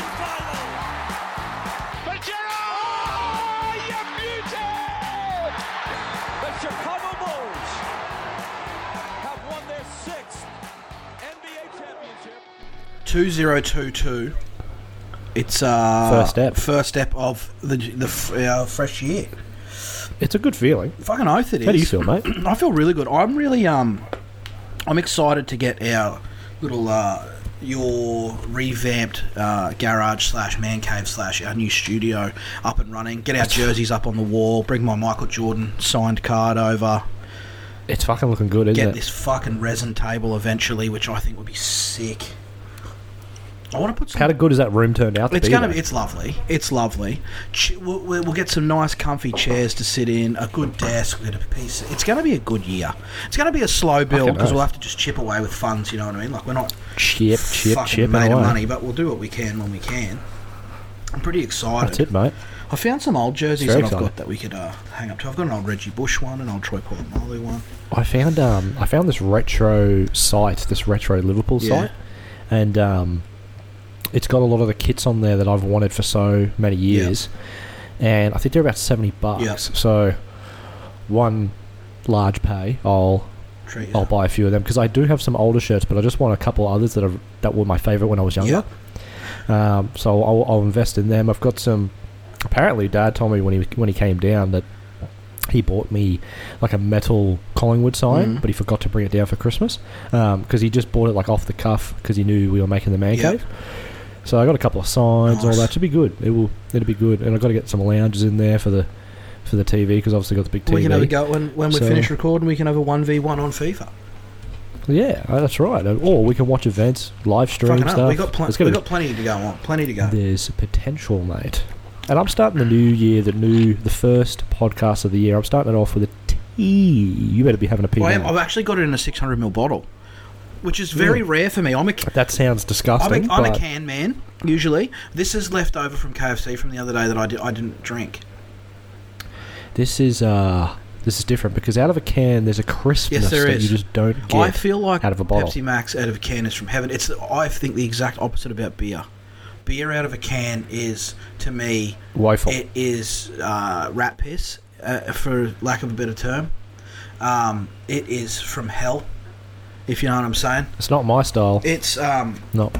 grand final. For Oh, you beauty! The Chicago Bulls have won their sixth NBA championship. 2022. It's uh First step. First step of the the uh, fresh year. It's a good feeling. Fucking oath it is. How do you feel, mate? I feel really good. I'm really um I'm excited to get our little uh your revamped uh, garage slash man cave slash our new studio up and running. Get our jerseys up on the wall. Bring my Michael Jordan signed card over. It's fucking looking good, isn't it? Get it? this fucking resin table eventually, which I think would be sick. I want to put some How good has that room turned out to It's be? gonna be. It's lovely. It's lovely. We'll, we'll get some nice, comfy chairs to sit in. A good desk. We'll get a piece. It's gonna be a good year. It's gonna be a slow build because we'll have to just chip away with funds. You know what I mean? Like we're not chip, chip, chip, made of money, but we'll do what we can when we can. I'm pretty excited. That's it, mate. I found some old jerseys that I've exciting. got that we could uh, hang up to. I've got an old Reggie Bush one, an old Troy Polamalu one. I found um I found this retro site, this retro Liverpool Yeah. site, and um, it's got a lot of the kits on there that I've wanted for so many years, and I think they're about seventy bucks. Yeah. So one large pay, I'll Treat. I'll buy a few of them because I do have some older shirts, but I just want a couple others that are that were my favorite when I was younger. Um, so I'll, I'll invest in them. I've got some. Apparently, Dad told me when he when he came down that he bought me like a metal Collingwood sign, Mhm. but he forgot to bring it down for Christmas because he just bought it like off the cuff because he knew we were making the man Yep. cave. So I got a couple of signs, all that should be good. It will, it'll be good, and I've got to get some lounges in there for the for the TV because obviously got the big TV. We can have a go when, when we finish recording. We can have a one v one on FIFA. Yeah, uh, that's right. Or we can watch events, live stream Fucking stuff. we got pl- we got plenty to go on. Plenty to go. There's potential, mate. And I'm starting the new year, the new, the first podcast of the year. I'm starting it off with a tea. You better be having a pee. I am, now. I've actually got it in a 600 ml bottle, which is very Mm. rare for me. I'm a, that sounds I'm disgusting. a, I'm a but can man, usually. This is left over from KFC from the other day that I, di- I didn't drink. this is uh, this is different because out of a can, there's a crispness there that is. you just don't get. I feel like out of a bottle. Pepsi Max out of a can is from heaven. It's I think the exact opposite about beer. Beer out of a can is, to me, woeful. it is uh, rat piss, uh, for lack of a better term. Um, it is from hell, if you know what I'm saying. it's not my style. It's um, no.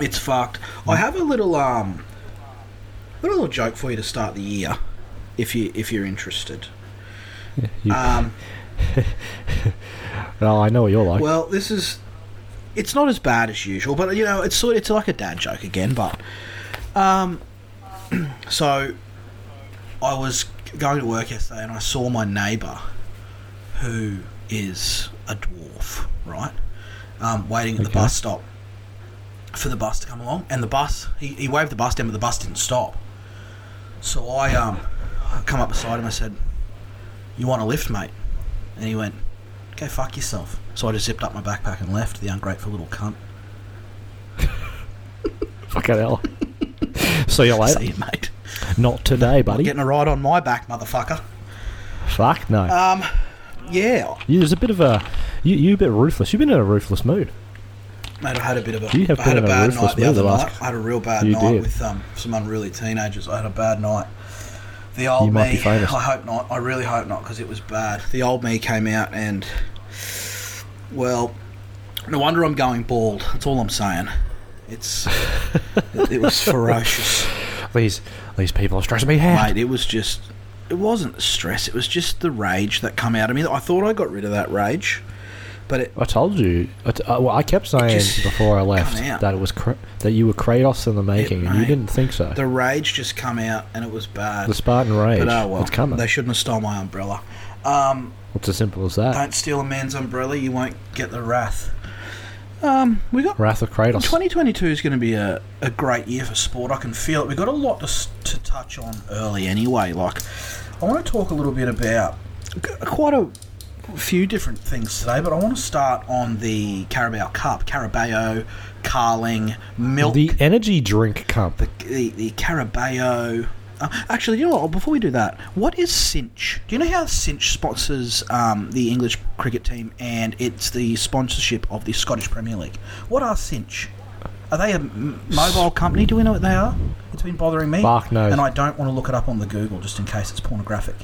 It's fucked. I have a little um, a little joke for you to start the year, if you if you're interested. You, Um, oh, I know what you're like. well, this is, it's not as bad as usual, but you know, it's sort it's like a dad joke again. But, um, so, I was going to work yesterday and I saw my neighbour, who is a dwarf, right, um, waiting at the bus stop for the bus to come along, and the bus he, he waved the bus down, but the bus didn't stop. So I um I come up beside him. I said, "You want a lift, mate?" And he went, "Go fuck yourself." So I just zipped up my backpack and left. The ungrateful little cunt. Fucking hell. See you later. See you, mate. Not today, buddy. Getting a ride on my back, motherfucker. Fuck no. Um, yeah, you, there's a bit of a you. You a bit ruthless. You've been in a ruthless mood. mate. I had a bit of a. You have I had been a bad ruthless night the other the night. I had a real bad You night did. with um some unruly teenagers. I had a bad night. The old me. I hope not. I really hope not because it was bad. The old me came out and, well, no wonder I'm going bald. That's all I'm saying. It's it, it was ferocious, These these people are stressing me out. mate. It was just. It wasn't the stress. It was just the rage that come out of me. I thought I got rid of that rage, but it I told you. I, t- uh, well, I kept saying before I left that it was cra- that you were Kratos in the making, and you didn't think so. the rage just come out and it was bad. The Spartan rage. But oh well, it's coming. they shouldn't have stole my umbrella. Um, It's as simple as that. don't steal a man's umbrella, you won't get the wrath. Um, we got Wrath of Kratos. 2022 is going to be a, a great year for sport. I can feel it. We've got a lot to, to touch on early anyway. Like, I want to talk a little bit about quite a few different things today, but I want to start on the Carabao Cup, Carabao, Carling, Milk, The energy drink cup. the, the Carabao. Uh, actually, you know what? Before we do that, what is Cinch? Do you know how Cinch sponsors um, the English cricket team and it's the sponsorship of the Scottish Premier League? What are Cinch? Are they a m- mobile company? Do we know what they are? It's been bothering me. Mark knows. And I don't want to look it up on the Google just in case it's pornographic.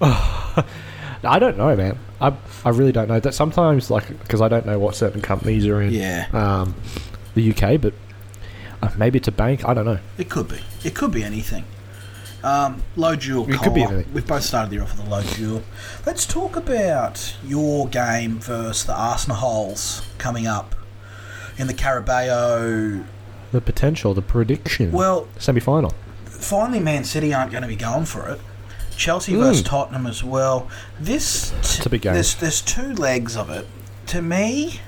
I don't know, man. I I really don't know. That sometimes, like, because I don't know what certain companies are in Yeah. um, the UK, but uh, maybe it's a bank. I don't know. It could be. It could be anything. Um, low dual It could be anything. We've both started the year off with a low dual. Let's talk about your game versus the Arsenal holes coming up in the Carabao. The potential, the prediction. Well, semi final. finally, Man City aren't going to be going for it. Chelsea Mm. versus Tottenham as well. This It's a big game. There's, there's two legs of it. To me,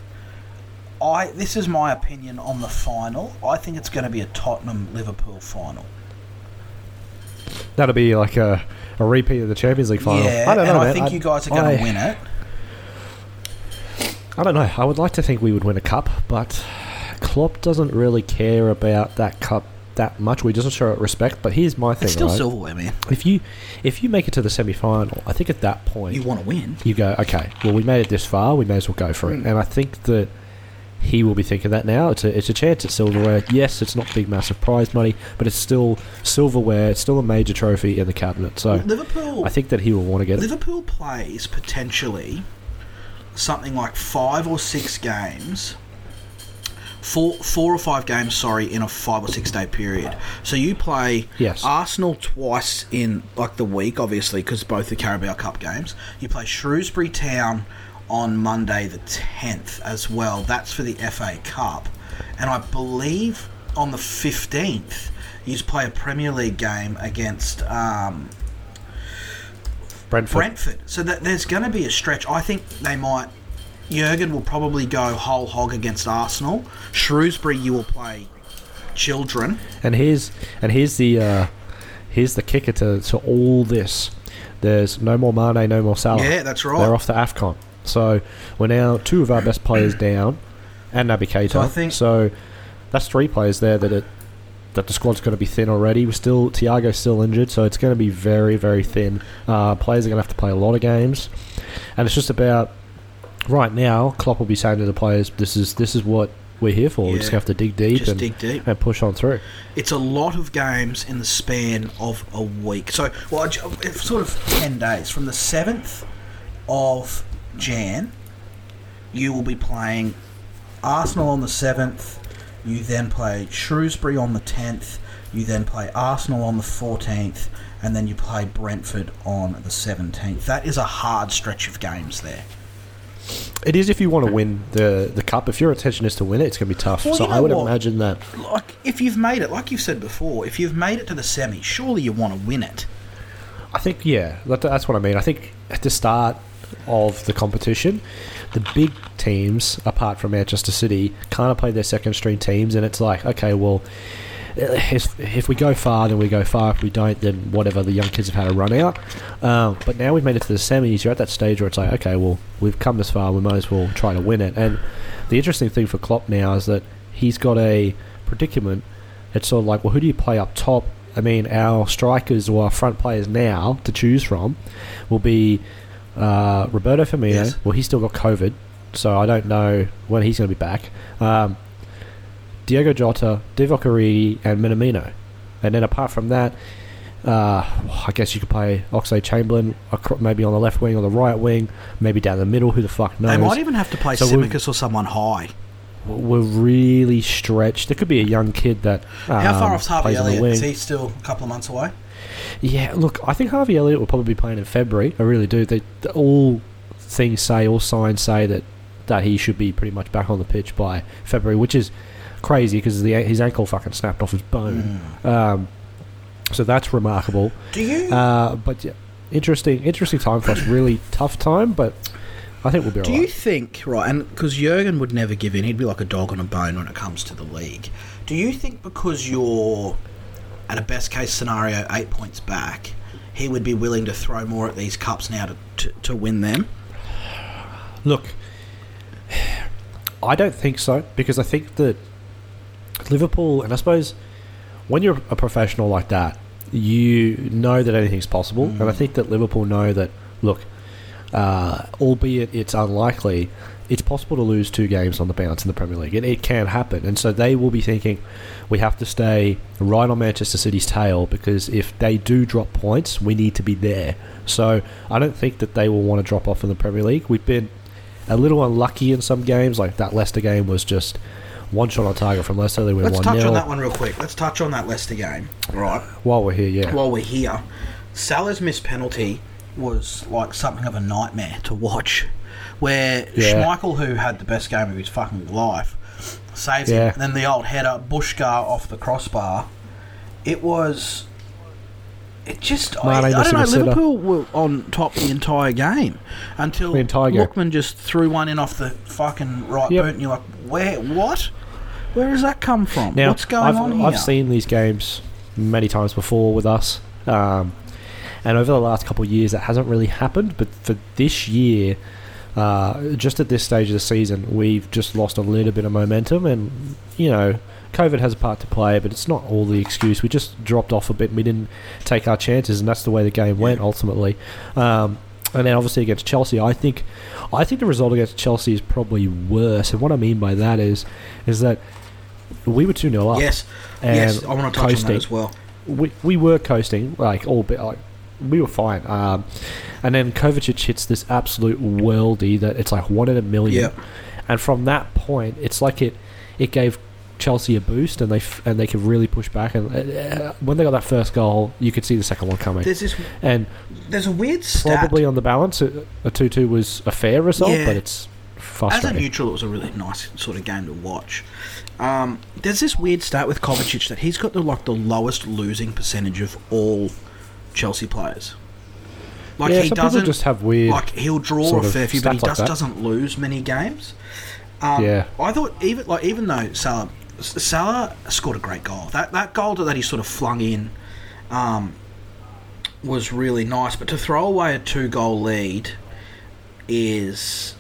I this is my opinion on the final. I think it's going to be a Tottenham Liverpool final. That'll be like a, a repeat of the Champions League final. Yeah, I don't know, and I man. think you guys are going to win it. I don't know. I would like to think we would win a cup, but Klopp doesn't really care about that cup that much. We just show it respect. But here's my thing, It's still right? silverware, man. If you if you make it to the semi final, I think at that point You want to win. you go, okay, well we made it this far, we may as well go for it. Mm. And I think that he will be thinking that now. It's a it's a chance at silverware. Yes, it's not big massive prize money, but it's still silverware. It's still a major trophy in the cabinet. So Liverpool. I think that he will want to get it. Liverpool plays potentially something like five or six games, four four or five games. Sorry, in a five or six day period. So you play Yes. Arsenal twice in like the week, obviously, because both the Carabao Cup games. You play Shrewsbury Town on Monday the tenth as well. That's for the FA Cup, and I believe on the fifteenth. You just play a Premier League game against um, Brentford. Brentford. So that there's going to be a stretch. I think they might. Jurgen will probably go whole hog against Arsenal. Shrewsbury, you will play children. And here's and here's the uh, here's the kicker to, to all this. There's no more Mane, no more Salah. Yeah, that's right. They're off to Afcon. So we're now two of our best players down, and Naby Keita. So I think- So that's three players there that it that the squad's going to be thin already. We're still Thiago's still injured, so it's going to be very very thin. Uh, players are going to have to play a lot of games, and it's just about right now. Klopp will be saying to the players, "This is this is what we're here for. Just Yeah. going to have to dig deep and, dig deep. and push on through." It's a lot of games in the span of a week. So, well, it's sort of 10 days. From the 7th of Jan, you will be playing Arsenal on the 7th. You then play Shrewsbury on the 10th. You then play Arsenal on the 14th. And then you play Brentford on the 17th. That is a hard stretch of games there. It is if you want to win the the cup. If your intention is to win it, it's going to be tough. Well, so you know I would what? imagine that. Like, if you've made it, like you've said before, if you've made it to the semi, surely you want to win it. I think yeah, that, that's what I mean. I think at the start of the competition, the big teams, apart from Manchester City, kind of play their second string teams, and it's like okay, well. If, if we go far, then we go far. If we don't, then whatever. The young kids have had a run out. Um, but now we've made it to the semis. You're at that stage where it's like, okay, well, we've come this far. We might as well try to win it. And the interesting thing for Klopp now is that he's got a predicament. It's sort of like, well, who do you play up top? I mean, our strikers or our front players now to choose from will be uh, Roberto Firmino. Yes. Well, he's still got COVID, so I don't know when he's going to be back. Um, Diego Jota, Divock Origi, and Minamino. And then apart from that, uh, I guess you could play Oxlade Chamberlain maybe on the left wing or the right wing, maybe down the middle. Who the fuck knows? They might even have to play So Tsimikas or someone high. We're really stretched. There could be a young kid that um, How far off's Harvey plays on Elliott? Is he still a couple of months away? Yeah, look, I think Harvey Elliott will probably be playing in February. I really do. They, they- all things say, all signs say that that he should be pretty much back on the pitch by February, which is crazy because his ankle fucking snapped off his bone. Um, so that's remarkable. Do you Uh, but yeah, interesting, interesting time for us. Really tough time, but I think we'll be do you think right? And because Jurgen would never give in, he'd be like a dog on a bone when it comes to the league. Do you think because you're at a best case scenario eight points back, he would be willing to throw more at these cups now to to, to win them? Look, I don't think so because I think that Liverpool, and I suppose when you're a professional like that, you know that anything's possible, and I think that Liverpool know that. Look, uh, albeit it's unlikely, it's possible to lose two games on the bounce in the Premier League. It, it can happen. And so they will be thinking, we have to stay right on Manchester City's tail because if they do drop points, we need to be there. So I don't think that they will want to drop off in the Premier League. We've been a little unlucky in some games, like that Leicester game was just one shot on target from Leicester. They win Let's one touch on that one real quick. Let's touch on that Leicester game, right? While we're here, yeah. While we're here, Salah's missed penalty was like something of a nightmare to watch. Where Yeah. Schmeichel, who had the best game of his fucking life, saves Yeah. him. And then the old header, Bushgar off the crossbar. It was. It just. I, I don't know. Liverpool were on top the entire game until The entire game. Lookman just threw one in off the fucking right Yep. boot, and you're like, where? What? Where does that come from? Now, What's going I've, on here? I've seen these games many times before with us, um, and over the last couple of years, that hasn't really happened. But for this year, uh, just at this stage of the season, we've just lost a little bit of momentum, and you know, COVID has a part to play, but it's not all the excuse. We just dropped off a bit. and We didn't take our chances, and that's the way the game went ultimately. Um, and then obviously against Chelsea, I think, I think the result against Chelsea is probably worse. And what I mean by that is, is that we were 2 0 up. Yes, and yes, I want to touch on coasting. that as well. We, we were coasting, like, all bit, like, we were fine. Um, and then Kovacic hits this absolute worldie that it's like one in a million. And from that point, it's like it, it gave Chelsea a boost, and they f- and they could really push back. And uh, when they got that first goal, you could see the second one coming. There's this. and There's a weird stat. probably on the balance, a a two-two was a fair result, Yeah. but it's As a neutral, it was a really nice sort of game to watch. Um, there's this weird stat with Kovacic that he's got the like the lowest losing percentage of all Chelsea players. Like yeah, he doesn't just have weird. like he'll draw a fair few, but he like just that. doesn't lose many games. Um, Yeah. I thought even like even though Salah Salah scored a great goal, that that goal that he sort of flung in um, was really nice. But to throw away a two goal lead is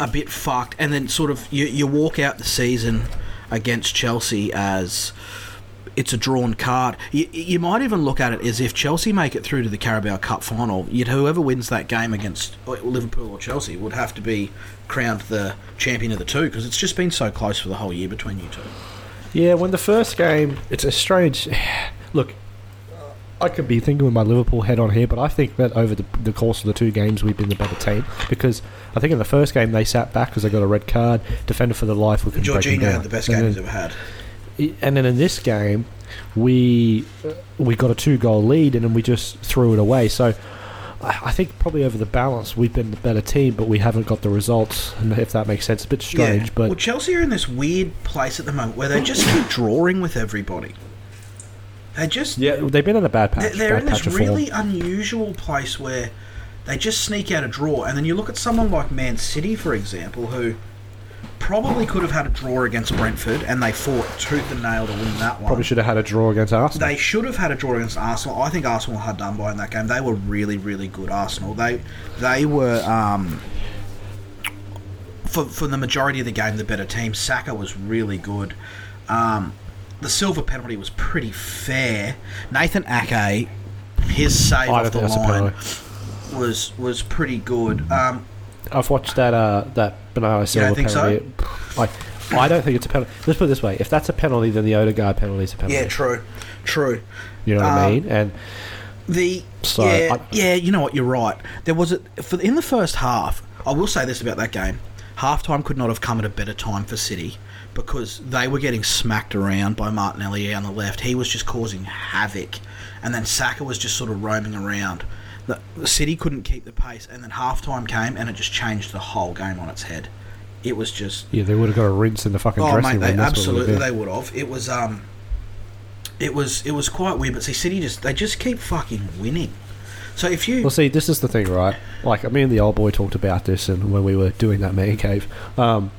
a bit fucked. And then sort of you you walk out the season against Chelsea as it's a drawn card. You, you might even look at it as if Chelsea make it through to the Carabao Cup final. Yet whoever wins that game against uh, Liverpool or Chelsea would have to be crowned the champion of the two because it's just been so close for the whole year between you two. Yeah, when the first game, it's a strange. Look, I could be thinking with my Liverpool head on here, but I think that over the, the course of the two games, we've been the better team because I think in the first game they sat back because they got a red card, defended for the life. We them Jorginho had the best game he's ever had. And then in this game, we we got a two goal lead and then we just threw it away. So I think probably over the balance, we've been the better team, but we haven't got the results. And if that makes sense, a bit strange, yeah. but well, Chelsea are in this weird place at the moment where they just keep drawing with everybody. They just yeah, they've been in a bad patch. they're bad in this patch form. really unusual place where they just sneak out a draw, and then you look at someone like Man City, for example, who probably could have had a draw against Brentford, and they fought tooth and nail to win that one. Probably should have had a draw against Arsenal. They should have had a draw against Arsenal. I think Arsenal had done by in that game. They were really, really good. Arsenal. They they were um, for for the majority of the game the better team. Saka was really good. Um, the Silva penalty was pretty fair. Nathan Ake, his save off the think that's a line was was pretty good. Um, I've watched that uh, that Bernardo Silva think so? penalty. Like, I don't think it's a penalty. Let's put it this way: if that's a penalty, then the Odegaard penalty is a penalty. yeah, true, true. you know what I um, mean? And The So, yeah, I- yeah, you know what? You're right. There was a for in the first half. I will say this about that game: halftime could not have come at a better time for City because they were getting smacked around by Martinelli on the left. He was just causing havoc, and then Saka was just sort of roaming around. The, City couldn't keep the pace, and then halftime came, and it just changed the whole game on its head. It was just yeah, they would have got a rinse in the fucking Oh dressing mate, room. they, what absolutely they would have. It was um, it was it was quite weird. But see, City just they just keep fucking winning. So if you. Well, see, this is the thing, right? Like, me and the old boy talked about this, and when we were doing that man cave, um,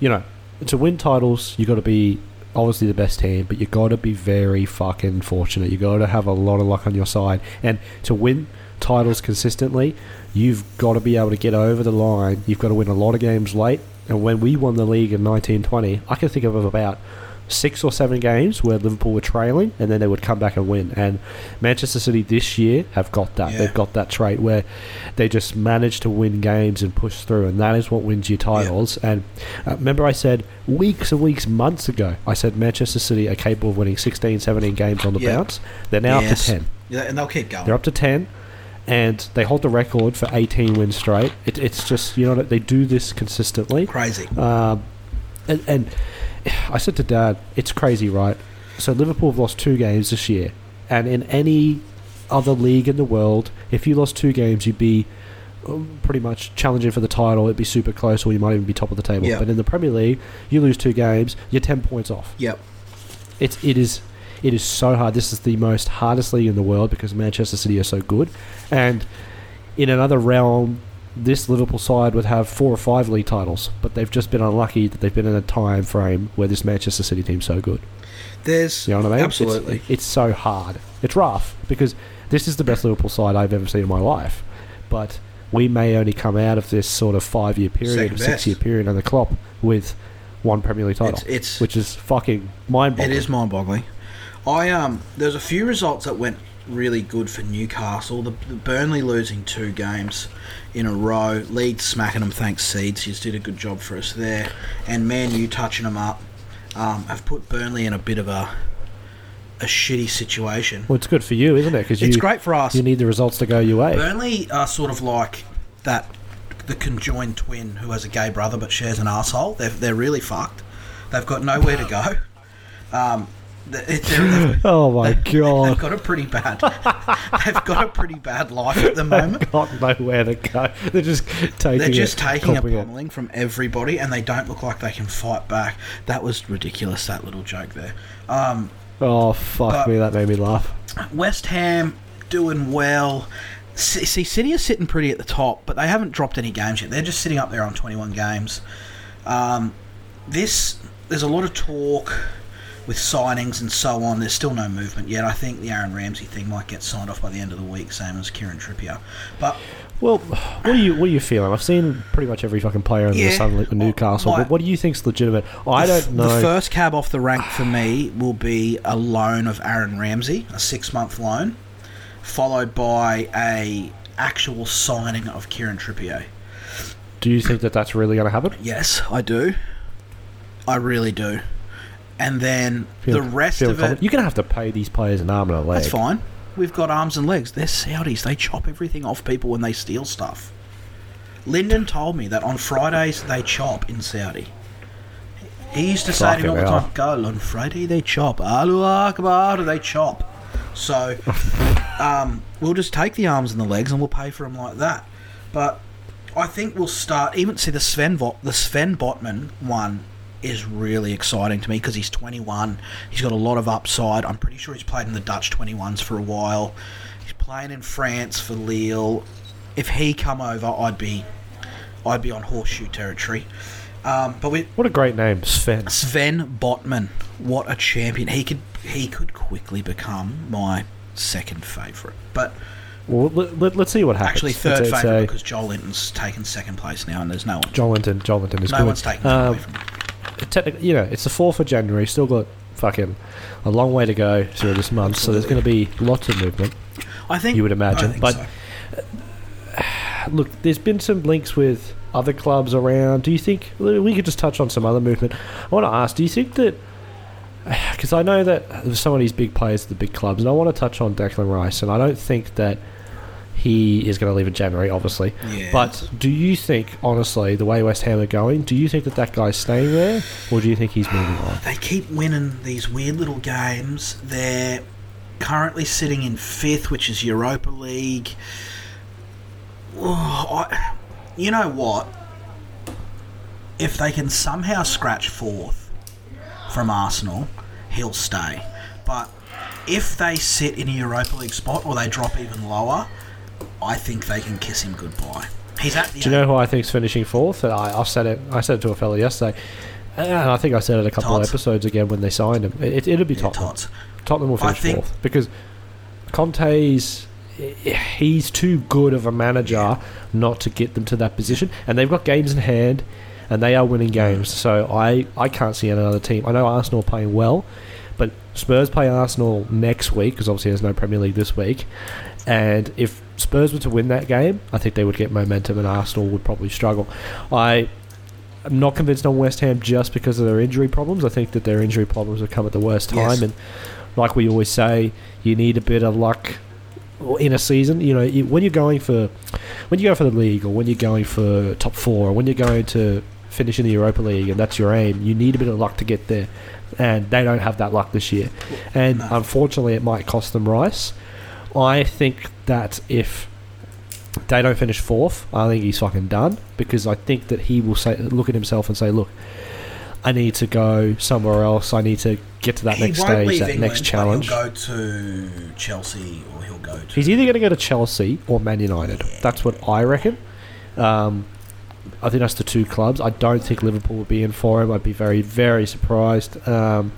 you know, to win titles, you got to be obviously the best team, but you got to be very fucking fortunate. You got to have a lot of luck on your side, and to win titles consistently, you've got to be able to get over the line. You've got to win a lot of games late. And when we won the league in 1920, I can think of about six or seven games where Liverpool were trailing, and then they would come back and win. And Manchester City this year have got that. Yeah. They've got that trait where they just manage to win games and push through, and that is what wins you titles. And uh, remember, I said weeks and weeks, months ago, I said Manchester City are capable of winning 16, 17 games on the Yeah. bounce. They're now Yes. up to 10. Yeah, and they'll keep going. They're up to 10, and they hold the record for 18 wins straight. It, it's just, you know, they do this consistently. Crazy. Um, and, and I said to Dad, it's crazy, right? So Liverpool have lost two games this year, and in any other league in the world, if you lost two games, you'd be um, pretty much challenging for the title. It'd be super close, or you might even be top of the table. Yeah. But in the Premier League, you lose two games, you're ten points off. Yep. It's it is it is so hard. This is the most hardest league in the world because Manchester City are so good, and in another realm, this Liverpool side would have four or five league titles, but they've just been unlucky that they've been in a time frame where this Manchester City team's so good. There's You know what I mean? absolutely. It's, it's so hard. It's rough because this is the best Liverpool side I've ever seen in my life, but we may only come out of this sort of five year period, or six year period under Klopp with one Premier League title, It's, it's which is fucking mind boggling. is mind-boggling. I um, there's a few results that went really good for Newcastle. The, the Burnley losing two games in a row, Leeds smacking them. Thanks, Seeds. He's did a good job for us there, and Man U touching them up. Um, have put Burnley in a bit of a a shitty situation. Well, it's good for you, isn't it? Because It's great for us. you need the results to go your way. Burnley are sort of like that the conjoined twin who has a gay brother but shares an asshole. They're they're really fucked. They've got nowhere to go. Um, th- it- they're, they've, Oh my god! They've god! got a pretty bad. they've got a pretty bad life at the moment. Got nowhere to go. They're just taking. They're just it, taking a copying it. pummeling from everybody, and they don't look like they can fight back. That was ridiculous. That little joke there. Um, Oh fuck me! That made me laugh. West Ham doing well. See, City are sitting pretty at the top, but they haven't dropped any games yet. They're just sitting up there on 21 games. Um, this there's a lot of talk with signings and so on. There's still no movement yet. I think the Aaron Ramsey thing might get signed off by the end of the week, same as Kieran Trippier. But Well, what are you what are you feeling? I've seen pretty much every fucking player in the Yeah. Sun in Newcastle. My- but what do you think's legitimate? I don't know. The first cab off the rank for me will be a loan of Aaron Ramsey, a six month loan, followed by a actual signing of Kieran Trippier. do you think that that's really going to happen? Yes, I do. I really do. And then Feel- the rest of it. You're going to have to pay these players an arm and a leg. that's fine. We've got arms and legs. They're Saudis. They chop everything off people when they steal stuff. Lyndon told me that on Fridays they chop in Saudi. He used to say to me all the time, "Go on Friday they chop. Allahu Akbar, they chop." So, um, we'll just take the arms and the legs and we'll pay for them like that. But I think we'll start. Even see the Sven the Sven Botman one is really exciting to me because he's 21. He's got a lot of upside. I'm pretty sure he's played in the Dutch 21s for a while. He's playing in France for Lille. If he come over, I'd be, I'd be on horseshoe territory. Um, but we, What a great name, Sven. Sven Botman, what a champion! He could, he could quickly become my second favourite. But Well, let, us see what happens. actually, third It's- it's favourite a- because Joelinton's taken second place now, and there's no one. Joelinton. John Linton is no good. one's taking Um, away from him. Technically, you know, it's the fourth of January. Still got fucking a long way to go through this month, so there's going to be lots of movement. I think you would imagine, but- so. Uh, look, there's been some links with other clubs around. Do you think we could just touch on some other movement? I want to ask: Do you think that? Because I know that some of these big players at the big clubs, and I want to touch on Declan Rice, and I don't think that he is going to leave in January, obviously. Yeah. But do you think, honestly, the way West Ham are going, do you think that that guy's staying there, or do you think he's moving on? they keep winning these weird little games. They're currently sitting in fifth, which is Europa League. Oh, I, you know what? If they can somehow scratch fourth from Arsenal, he'll stay. But if they sit in a Europa League spot or they drop even lower, I think they can kiss him goodbye. He's at the Do you know who I think's finishing fourth? And I, I said it. I said it to a fella yesterday, uh, and I think I said it a couple Tots. of episodes again when they signed him. It, it'll be Yeah, Tottenham. Tots. Tottenham will I finish think- fourth because Conte's he's too good of a manager not to get them to that position, and they've got games in hand. and they are winning games. Mm. So I, I can't see another team. I know Arsenal are playing well, but Spurs play Arsenal next week because obviously there's no Premier League this week. And if Spurs were to win that game, I think they would get momentum, and Arsenal would probably struggle. I am not convinced on West Ham just because of their injury problems. I think that their injury problems have come at the worst time, Yes. and like we always say, you need a bit of luck in a season. You know, you, when you're going for when you go for the league, or when you're going for top four, or when you're going to finish in the Europa League, and that's your aim, you need a bit of luck to get there. And they don't have that luck this year, and unfortunately, it might cost them Rice. I think that if they don't finish fourth, I think he's fucking done because I think that he will say, look at himself and say, "Look, I need to go somewhere else. I need to get to that he next stage, that England, next challenge." He'll go to Chelsea or he'll go to. He's either going to go to Chelsea or Man United. That's what I reckon. Um, I think that's the two clubs. I don't think Liverpool would be in for him. I'd be very, very surprised. Um,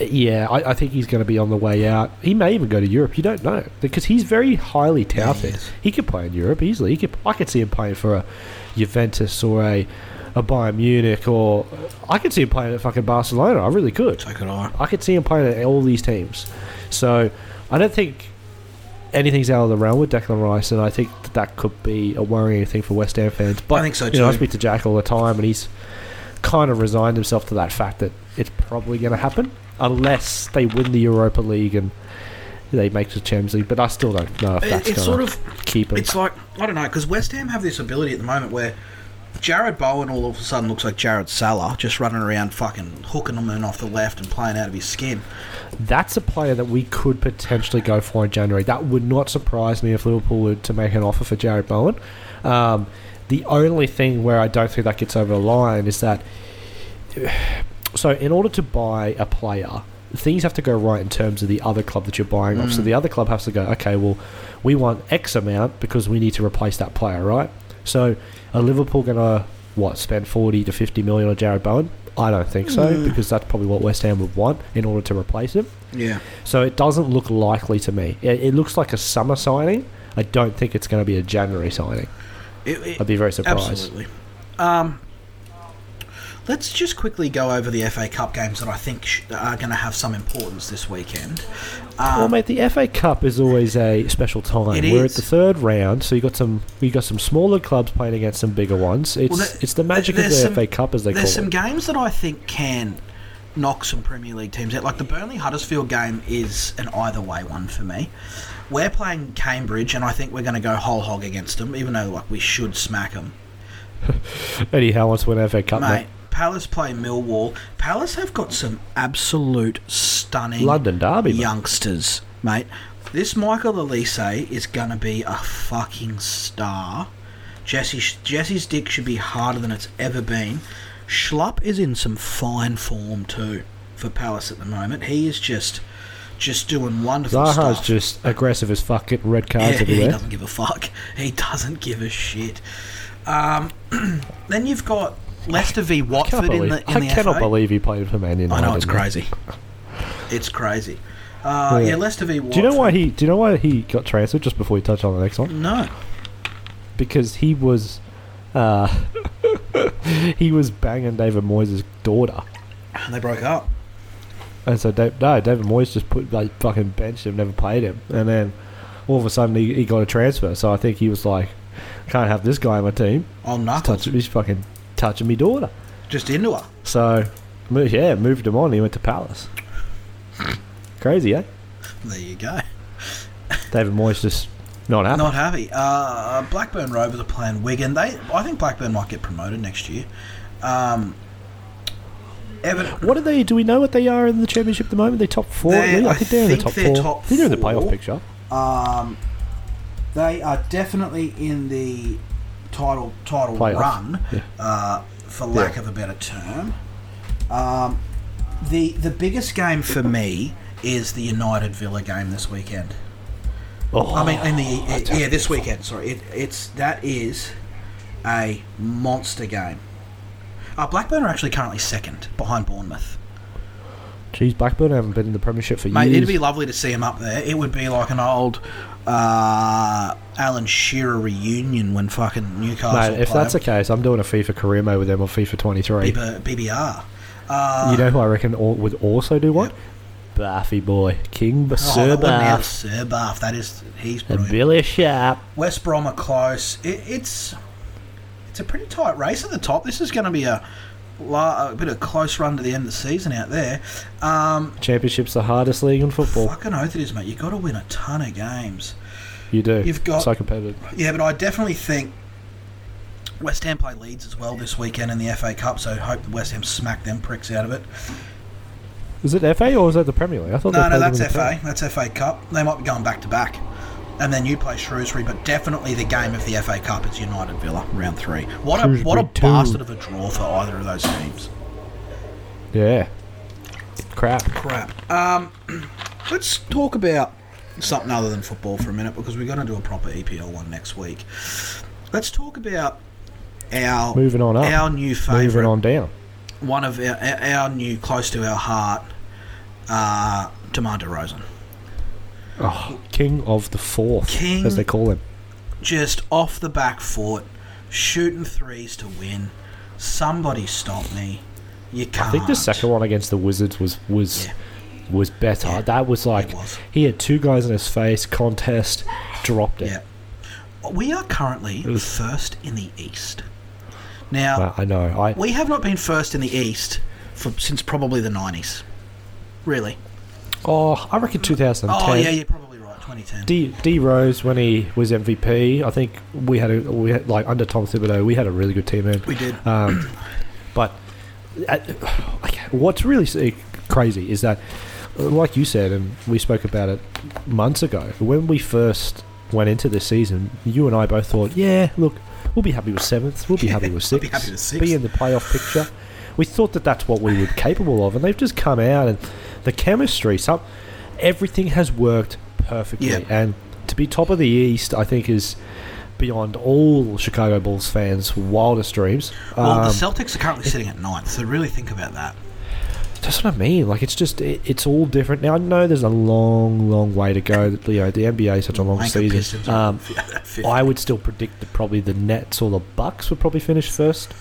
yeah, I, I think he's going to be on the way out. He may even go to Europe. You don't know because he's very highly touted. he could play in Europe easily. He could. I could see him playing for a Juventus or a a Bayern Munich or I could see him playing at fucking Barcelona. I really could. So could I. I could see him playing at all these teams. So I don't think anything's out of the realm with Declan Rice, and I think that, that could be a worrying thing for West Ham fans. But I think so You know, I speak to Jack all the time, and he's kind of resigned himself to that fact that it's probably going to happen unless they win the Europa League and they make the Champions League. But I still don't know if that's it's going sort to of keep. It's like I don't know because West Ham have this ability at the moment where Jarrod Bowen all of a sudden looks like Jared Salah, just running around fucking hooking them in off the left and playing out of his skin. That's a player that we could potentially go for in January. That would not surprise me if Liverpool were to make an offer for Jarrod Bowen. Um, the only thing where I don't think that gets over the line is that. So, in order to buy a player, things have to go right in terms of the other club that you're buying off. So, the other club has to go, okay, well, we want X amount because we need to replace that player, right? So, are Liverpool going to, what, spend 40 to 50 million on Jarrod Bowen? I don't think so because that's probably what West Ham would want in order to replace him. Yeah, So it doesn't look likely to me. It, it looks like a summer signing. I don't think it's going to be a January signing. it, it- I'd be very surprised. absolutely. Um, let's just quickly go over the FA Cup games that I think sh- are going to have some importance this weekend. Um, well, mate, the FA Cup is always a special time. It We're is. at the third round, so you got some you got some smaller clubs playing against some bigger ones. It's Well, there- it's the magic of the some- FA Cup, as they call it. There's some games that I think can knock some Premier League teams out. Like the Burnley Huddersfield game is an either way one for me. We're playing Cambridge, and I think we're going to go whole hog against them, even though like we should smack them. Eddie Howe wants to win FA Cup, Mate, mate. Palace play Millwall. Palace have got some absolute stunning London Derby, youngsters, mate. This Michael Olise is going to be a fucking star. Jesse, Jesse's dick should be harder than it's ever been. Schlupp is in some fine form too for Palace at the moment. He is just just doing wonderful stuff. Zaha's stuff. just aggressive as fuck, getting red cards Yeah, he everywhere. doesn't give a fuck. He doesn't give a shit. Um, then you've got Leicester v Watford in believe- the in I the cannot FA. believe he played for Man United. I know it's crazy. It's crazy. Uh, Yeah. yeah. Leicester v Watford. Do you know why he? Do you know why he got transferred? Just before we touch on the next one, No. because he was, uh, he was banging David Moyes' daughter, And They broke up. and so Dave, no, David Moyes just put like fucking benched him, never played him, and then all of a sudden he, he got a transfer. So I think he was like, can't have this guy on my team. Knuckles. touching, he's fucking touching me daughter. Just into her. So, yeah, moved him on. He went to Palace. Crazy, eh? There you go. David Moyes just not happy. Not happy. Uh, Blackburn Rovers are playing Wigan. They, I think Blackburn might get promoted next year. Um, Evan, What are they? Do we know what they are in the championship at the moment? They top 4 They're- really? I I think they're in the top four. top they're in the playoff picture. Um, they are definitely in the title title Playoff. run, Yeah. uh, for lack Yeah. of a better term. Um, the the biggest game for me is the United Villa game this weekend. Oh, I mean, in the that's yeah, this weekend. Sorry, it, it's that is a monster game. Uh, Blackburn are actually currently second behind Bournemouth. Geez, Blackburn haven't been in the premiership for Mate, years. it'd be lovely to see him up there. It would be like an old uh, Alan Shearer reunion when fucking Newcastle. Mate, if that's the case, I'm doing a FIFA career mode with them on FIFA 23. BB, BBR. Uh, you know who I reckon al- would also do what? Baffy boy, King oh, Sir that Baff, Sir Bath. That is he's and brilliant. Billy Sharp. West Brom are close. It, it's it's a pretty tight race at the top. This is going to be a, a bit of a close run to the end of the season out there. Um, Championship's the hardest league in football. fucking oath it is, mate. You've got to win a ton of games. You do. You've got- so competitive. Yeah, but I definitely think West Ham play Leeds as well this weekend in the FA Cup, so hope that West Ham smack them pricks out of it. Is it FA or is that the Premier League? I thought No, no, that's the FA. That's FA Cup. They might be going back to back. And then you play Shrewsbury, but definitely the game of the FA Cup is United Villa, round three. What a what a two. bastard of a draw for either of those teams. Yeah. Crap. Crap. Um, let's talk about something other than football for a minute because we're going to do a proper EPL one next week. Let's talk about our Moving on up. our new favorite Moving on down. one of our, our our new close to our heart, uh, DeMar DeRozan. Oh, King of the Fourth, King- as they call him. Just off the back foot, shooting threes to win. Somebody stop me. You can't. I think the second one against the Wizards was was Yeah. was better. Yeah, that was like was. he had two guys in his face, contest, dropped it. Yeah. We are currently was- first in the East. Now, Well, I know. I we have not been first in the East for since probably the 90s. Really? Oh, I reckon 2010. Oh, yeah, you're probably right. 2010. D D Rose when he was MVP, I think we had a we had like under Tom Thibodeau, we had a really good team in. we did. Um, but uh, what's really crazy is that, uh, like you said, and we spoke about it months ago, when we first went into this season, you and I both thought, yeah, look, we'll be happy with seventh, we'll be happy with sixth. We'll be happy with sixth. be in the playoff picture. We thought that that's what we were capable of, and they've just come out and the chemistry, some everything has worked perfectly, Yeah. and to be top of the East, I think is. Beyond all Chicago Bulls fans' wildest dreams. well, Um, the Celtics are currently sitting at ninth, so really think about that. That's what I mean. Like it's just it, it's all different. Now I know there's a long, long way to go. You know the NBA is such a long season. Um. I would still predict that probably the Nets or the Bucks would probably finish first,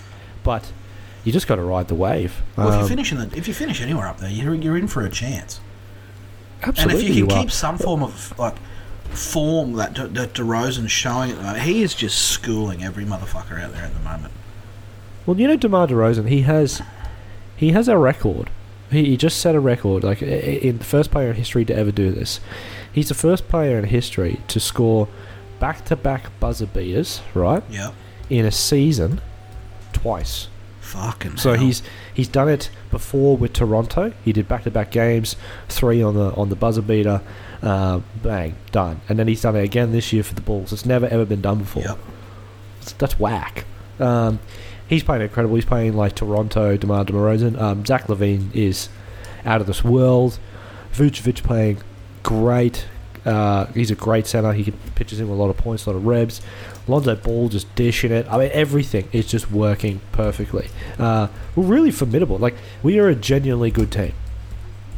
but you just got to ride the wave. well, if you Um, finish in the, if you finish anywhere up there, you're, you're in for a chance. absolutely, and if you can are. keep some form of like form that De- that DeRozan's showing at the moment, he is just schooling every motherfucker out there at the moment. Well, you know, Demar Derozan, he has he has a record. He, he just set a record, like in the first player in history to ever do this. He's the first player in history to score back-to-back buzzer beaters, right, Yep. in a season twice. Fucking. So hell. he's he's done it before with Toronto. He did back-to-back games, three on the on the buzzer beater, uh, bang, done. And then he's done it again this year for the Bulls. It's never ever been done before. Yep. That's- That's whack. Um, he's playing incredible. He's playing like Toronto, DeMar DeRozan. Um, Zach LaVine is out of this world. Vucevic playing great. Uh, he's a great center. He pitches in with a lot of points, a lot of rebs. Lonzo Ball just dishing it. I mean, everything is just working perfectly. Uh, we're really formidable. Like we are a genuinely good team,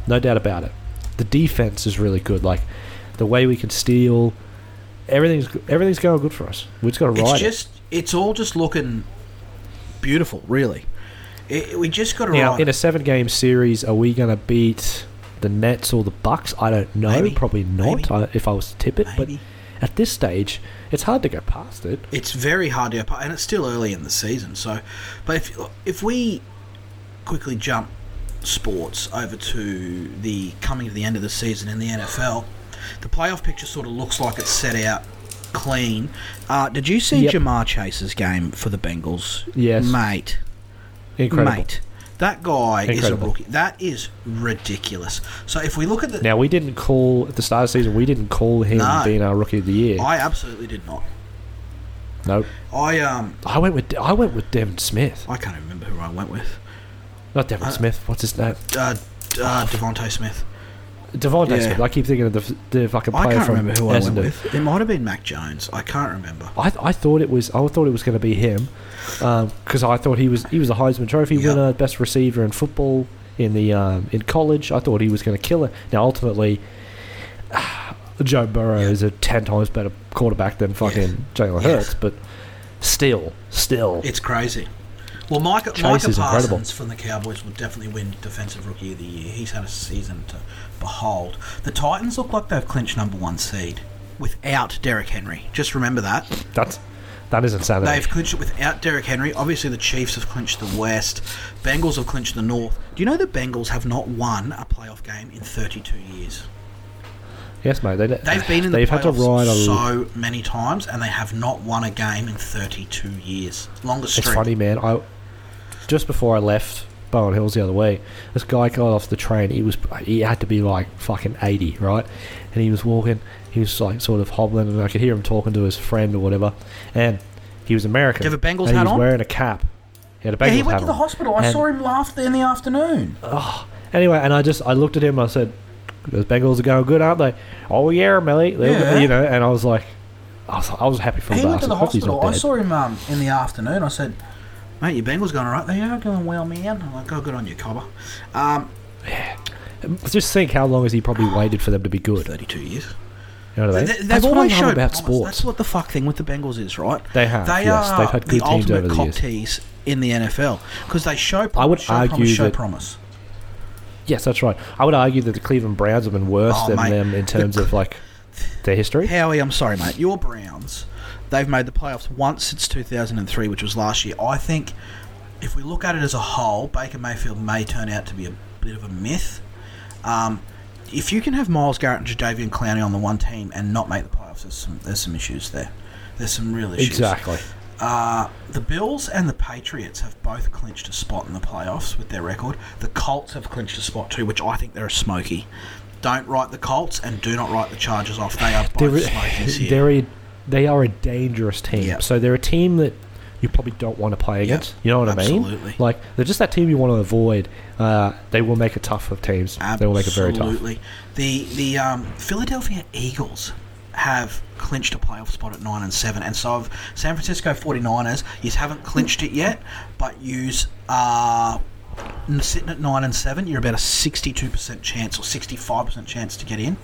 no doubt about it. The defense is really good. Like the way we can steal, everything's everything's going good for us. We just got to ride It's it. it's all just looking beautiful, really. It, we just got to Now, ride. in a seven-game series, are we going to beat the Nets or the Bucks? I don't know. Maybe. Probably not. I, if I was to tip it, Maybe. but at this stage, it's hard to go past it. it's very hard to go past, and it's still early in the season. So, but if if we quickly jump sports over to the coming to the end of the season in the NFL, the playoff picture sort of looks like it's set out clean. Uh, did you see Yep. Ja'Marr Chase's game for the Bengals? Yes. mate. Incredible. Mate, that guy is a rookie. That is ridiculous. So if we look at the, Now, we didn't call at the start of the season. We didn't call him No. being our rookie of the year. I absolutely did not. no, I um I went with I went with Devin Smith, I can't remember who I went with. not Devin Uh, Smith. What's his name? Uh, uh, DeVonta Smith. DeVonta yeah. Smith. I keep thinking of the the fucking player I can't from remember who I went Essendon. with. It might have been Mac Jones. I can't remember. I, I thought it was I thought it was going to be him because I thought he was he was a Heisman Trophy Yeah. winner, best receiver in football in the um, in college. I thought he was going to kill it. Now ultimately, Joe Burrow Yeah. is a ten times better quarterback than fucking Jalen Yes. Hurts, but still, still, It's crazy. Well, Micah, Micah Parsons incredible. from the Cowboys will definitely win Defensive Rookie of the Year. He's had a season to behold. The Titans look like they've clinched number one seed without Derrick Henry. Just remember that. that's that is insanity. They've clinched it without Derrick Henry. Obviously, the Chiefs have clinched the West. Bengals have clinched the North. Do you know the Bengals have not won a playoff game in 32 years? yes, mate. They, They've been in the they've had to playoffs ride a. so many times, and they have not won a game in 32 years. Longest it's streak. funny, man. I just before I left Bowen Hills the other way, this guy got off the train. He was he had to be like fucking eighty, right? And he was walking. He was like sort of hobbling, and I could hear him talking to his friend or whatever. And he was American. Do you have a Bengals and hat he was on? wearing a cap. He had a Bengals Yeah, he went to the on. hospital. I And- saw him laugh in the afternoon. Oh, Anyway, and I just I looked at him and I said, "Those Bengals are going good, aren't they?" Oh yeah, Millie. Yeah. You know, and I was like, I was, I was happy for him. He went to the Hope he's not hospital. I saw him um, in the afternoon. I said, "Mate, your Bengals going all right? They are going well, man." I'm like, "Oh, good on you, Cobber." Um, Just think how long has he probably waited for them to be good? 32 years. You know what I mean? That's what I always love about sports. That's what the fuck thing with the Bengals is, right? They have, They yes. are They've had good the teams ultimate over the years. in the NFL because they show. Promise, I would show argue promise, show that- promise. Yes, that's right. I would argue that the Cleveland Browns have been worse Oh, than mate. them in terms of like their history. Howie, I'm sorry, mate. Your Browns, they've made the playoffs once since 2003, which was last year. I think if we look at it as a whole, Baker Mayfield may turn out to be a bit of a myth. Um, if you can have Myles Garrett and Jadeveon Clowney on the one team and not make the playoffs, there's some there's some issues there. There's some real issues. Exactly. Uh, the Bills and the Patriots have both clinched a spot in the playoffs with their record. The Colts have clinched a spot too, which I think they're a smoky. Don't write the Colts and do not write the Chargers off. They are both They're, smokies here. they're a, they are a dangerous team. Yep. So they're a team that you probably don't want to play Yep. against. You know what I mean? Absolutely. Like they're just that team you want to avoid. Uh, they will make it tough for teams. They will make it very tough. Absolutely. The the um, Philadelphia Eagles have clinched a playoff spot at 9 and 7 and so San Francisco 49ers you haven't clinched it yet but yous are sitting at 9 and 7 you're about a 62% chance or 65% chance to get in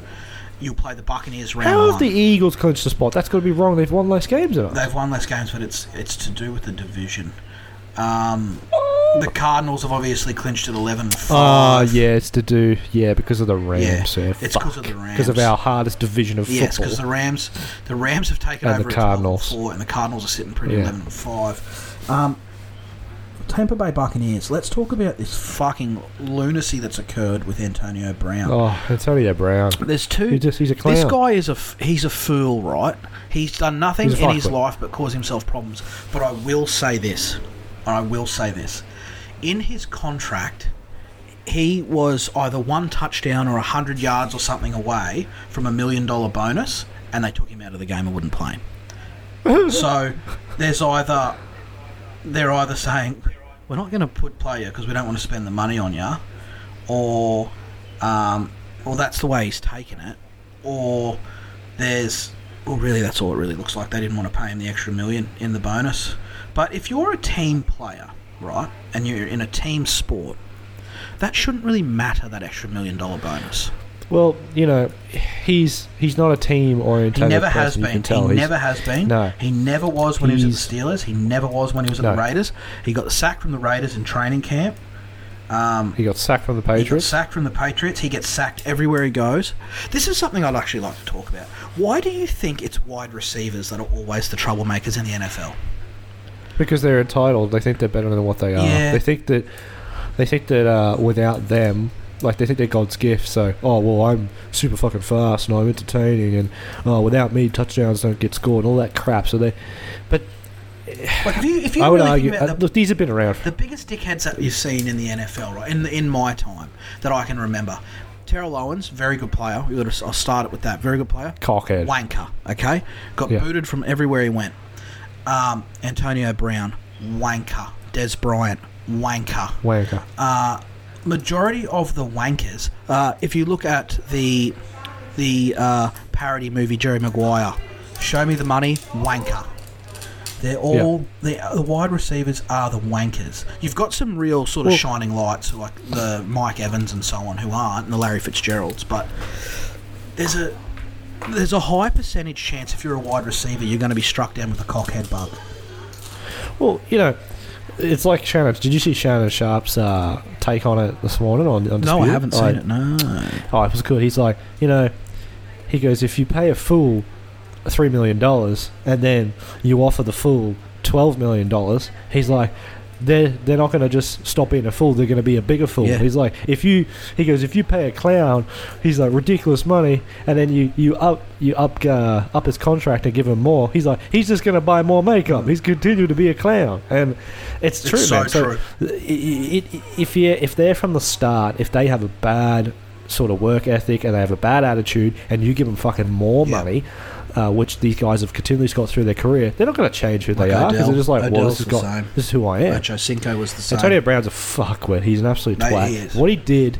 you'll play the Buccaneers round How have one the Eagles clinched the spot? That's got to be wrong. They've won less games than us. They've won less games, but it's it's to do with the division. Um, the Cardinals have obviously clinched at 11 Ah, 5. yeah, it's to do yeah because of the Rams. Yeah, Yeah, it's 'cause of the Rams. Because of our hardest division of Yes, football. because the Rams, the Rams have taken And over the at 12 and Cardinals. four, and the Cardinals are sitting pretty Yeah. eleven and five. Um, Tampa Bay Buccaneers. Let's talk about this fucking lunacy that's occurred with Antonio Brown. oh, Antonio Brown. There's two. He just- he's a clown. This guy is a f- he's a fool, right? He's done nothing He's a in his fuckwit. life but cause himself problems. But I will say this, and I will say this: in his contract, he was either one touchdown or hundred yards or something away from a million dollar bonus, and they took him out of the game and wouldn't play him. so there's either they're either saying we're not going to put play you because we don't want to spend the money on you, or um, well that's the way he's taken it, or there's well really that's all it really looks like. They didn't want to pay him the extra million in the bonus. But if you're a team player, right, and you're in a team sport, that shouldn't really matter that extra million dollar bonus. Well, you know, he's he's not a team oriented. He never has person, you been. He He's- never has been. No. He never was when he was at the Steelers. He never was when he was at the Raiders. He got sacked from the Raiders in training camp. Um, He got sacked from the Patriots. he got sacked from the Patriots. He gets sacked everywhere he goes. This is something I'd actually like to talk about. Why do you think it's wide receivers that are always the troublemakers in the NFL? Because they're entitled, they think they're better than what they are. Yeah. They think that they think that uh, without them, like they think they're God's gift. So, oh well, I'm super fucking fast and I'm entertaining, and oh, without me, touchdowns don't get scored, and all that crap. So they, but Like if you, if you I would really argue, uh, the, look, these have been around. the biggest dickheads that you've seen in the NFL, right? In in my time that I can remember, Terrell Owens, very good player. I'll start it with that. Very good player. Cockhead. Wanker. Okay, got Yeah. booted from everywhere he went. Um, Antonio Brown, wanker. Dez Bryant, wanker. Wanker. uh, majority of the wankers, uh, if you look at the the uh, parody movie Jerry Maguire, Show Me the Money, wanker. They're all the, the wide receivers are the wankers. You've got some real sort of Well- shining lights like the Mike Evans and so on who aren't, and the Larry Fitzgeralds, but there's a there's a high percentage chance if you're a wide receiver, you're going to be struck down with a cockhead bug. Well, you know, it's like Shannon. Did you see Shannon Sharpe's uh, take on it this morning? On, on No, I haven't seen it. No. Oh, it was good. He's like, you know, he goes, if you pay a fool three million dollars and then you offer the fool twelve million dollars, he's like. They're, they're not going to just stop being a fool. They're going to be a bigger fool. Yeah. He's like, if you, he goes, if you pay a clown, he's like ridiculous money, and then you you up you up uh, up his contract and give him more. He's like, he's just going to buy more makeup. He's continue to be a clown, and it's It's true, so man. true. it, it, if you if they're from the start, if they have a bad sort of work ethic and they have a bad attitude, and you give them fucking more Yeah. money, uh, which these guys have continually got through their career, they're not going to change who they Like are because they're just like, well, Odell's this, the got, this is who I am. Ocho Cinco was the same. Antonio Brown's a fuckwit. He's an absolute No, twat. he is. What he did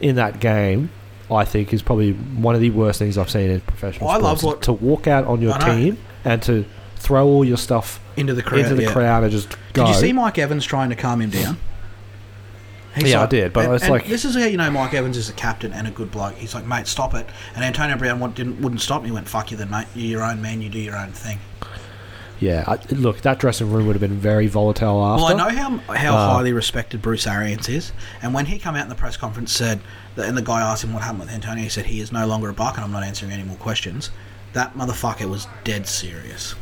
in that game, I think, is probably one of the worst things I've seen in professional Well, I love sports. what- to walk out on your team and to throw all your stuff into the crowd. into the yeah. crowd and just go. Did you see Mike Evans trying to calm him down? Yeah, I did, but and- it's like- this is how you know Mike Evans is a captain and a good bloke. He's like, mate, stop it. And Antonio Brown didn't wouldn't stop. He went, fuck you, then, mate. You're your own man. You do your own thing. Yeah, I, look, that dressing room would have been very volatile after. Well, I know how how Uh, highly respected Bruce Arians is, and when he came out in the press conference said, that, and the guy asked him what happened with Antonio, he said he is no longer a buck, and I'm not answering any more questions. That motherfucker was dead serious.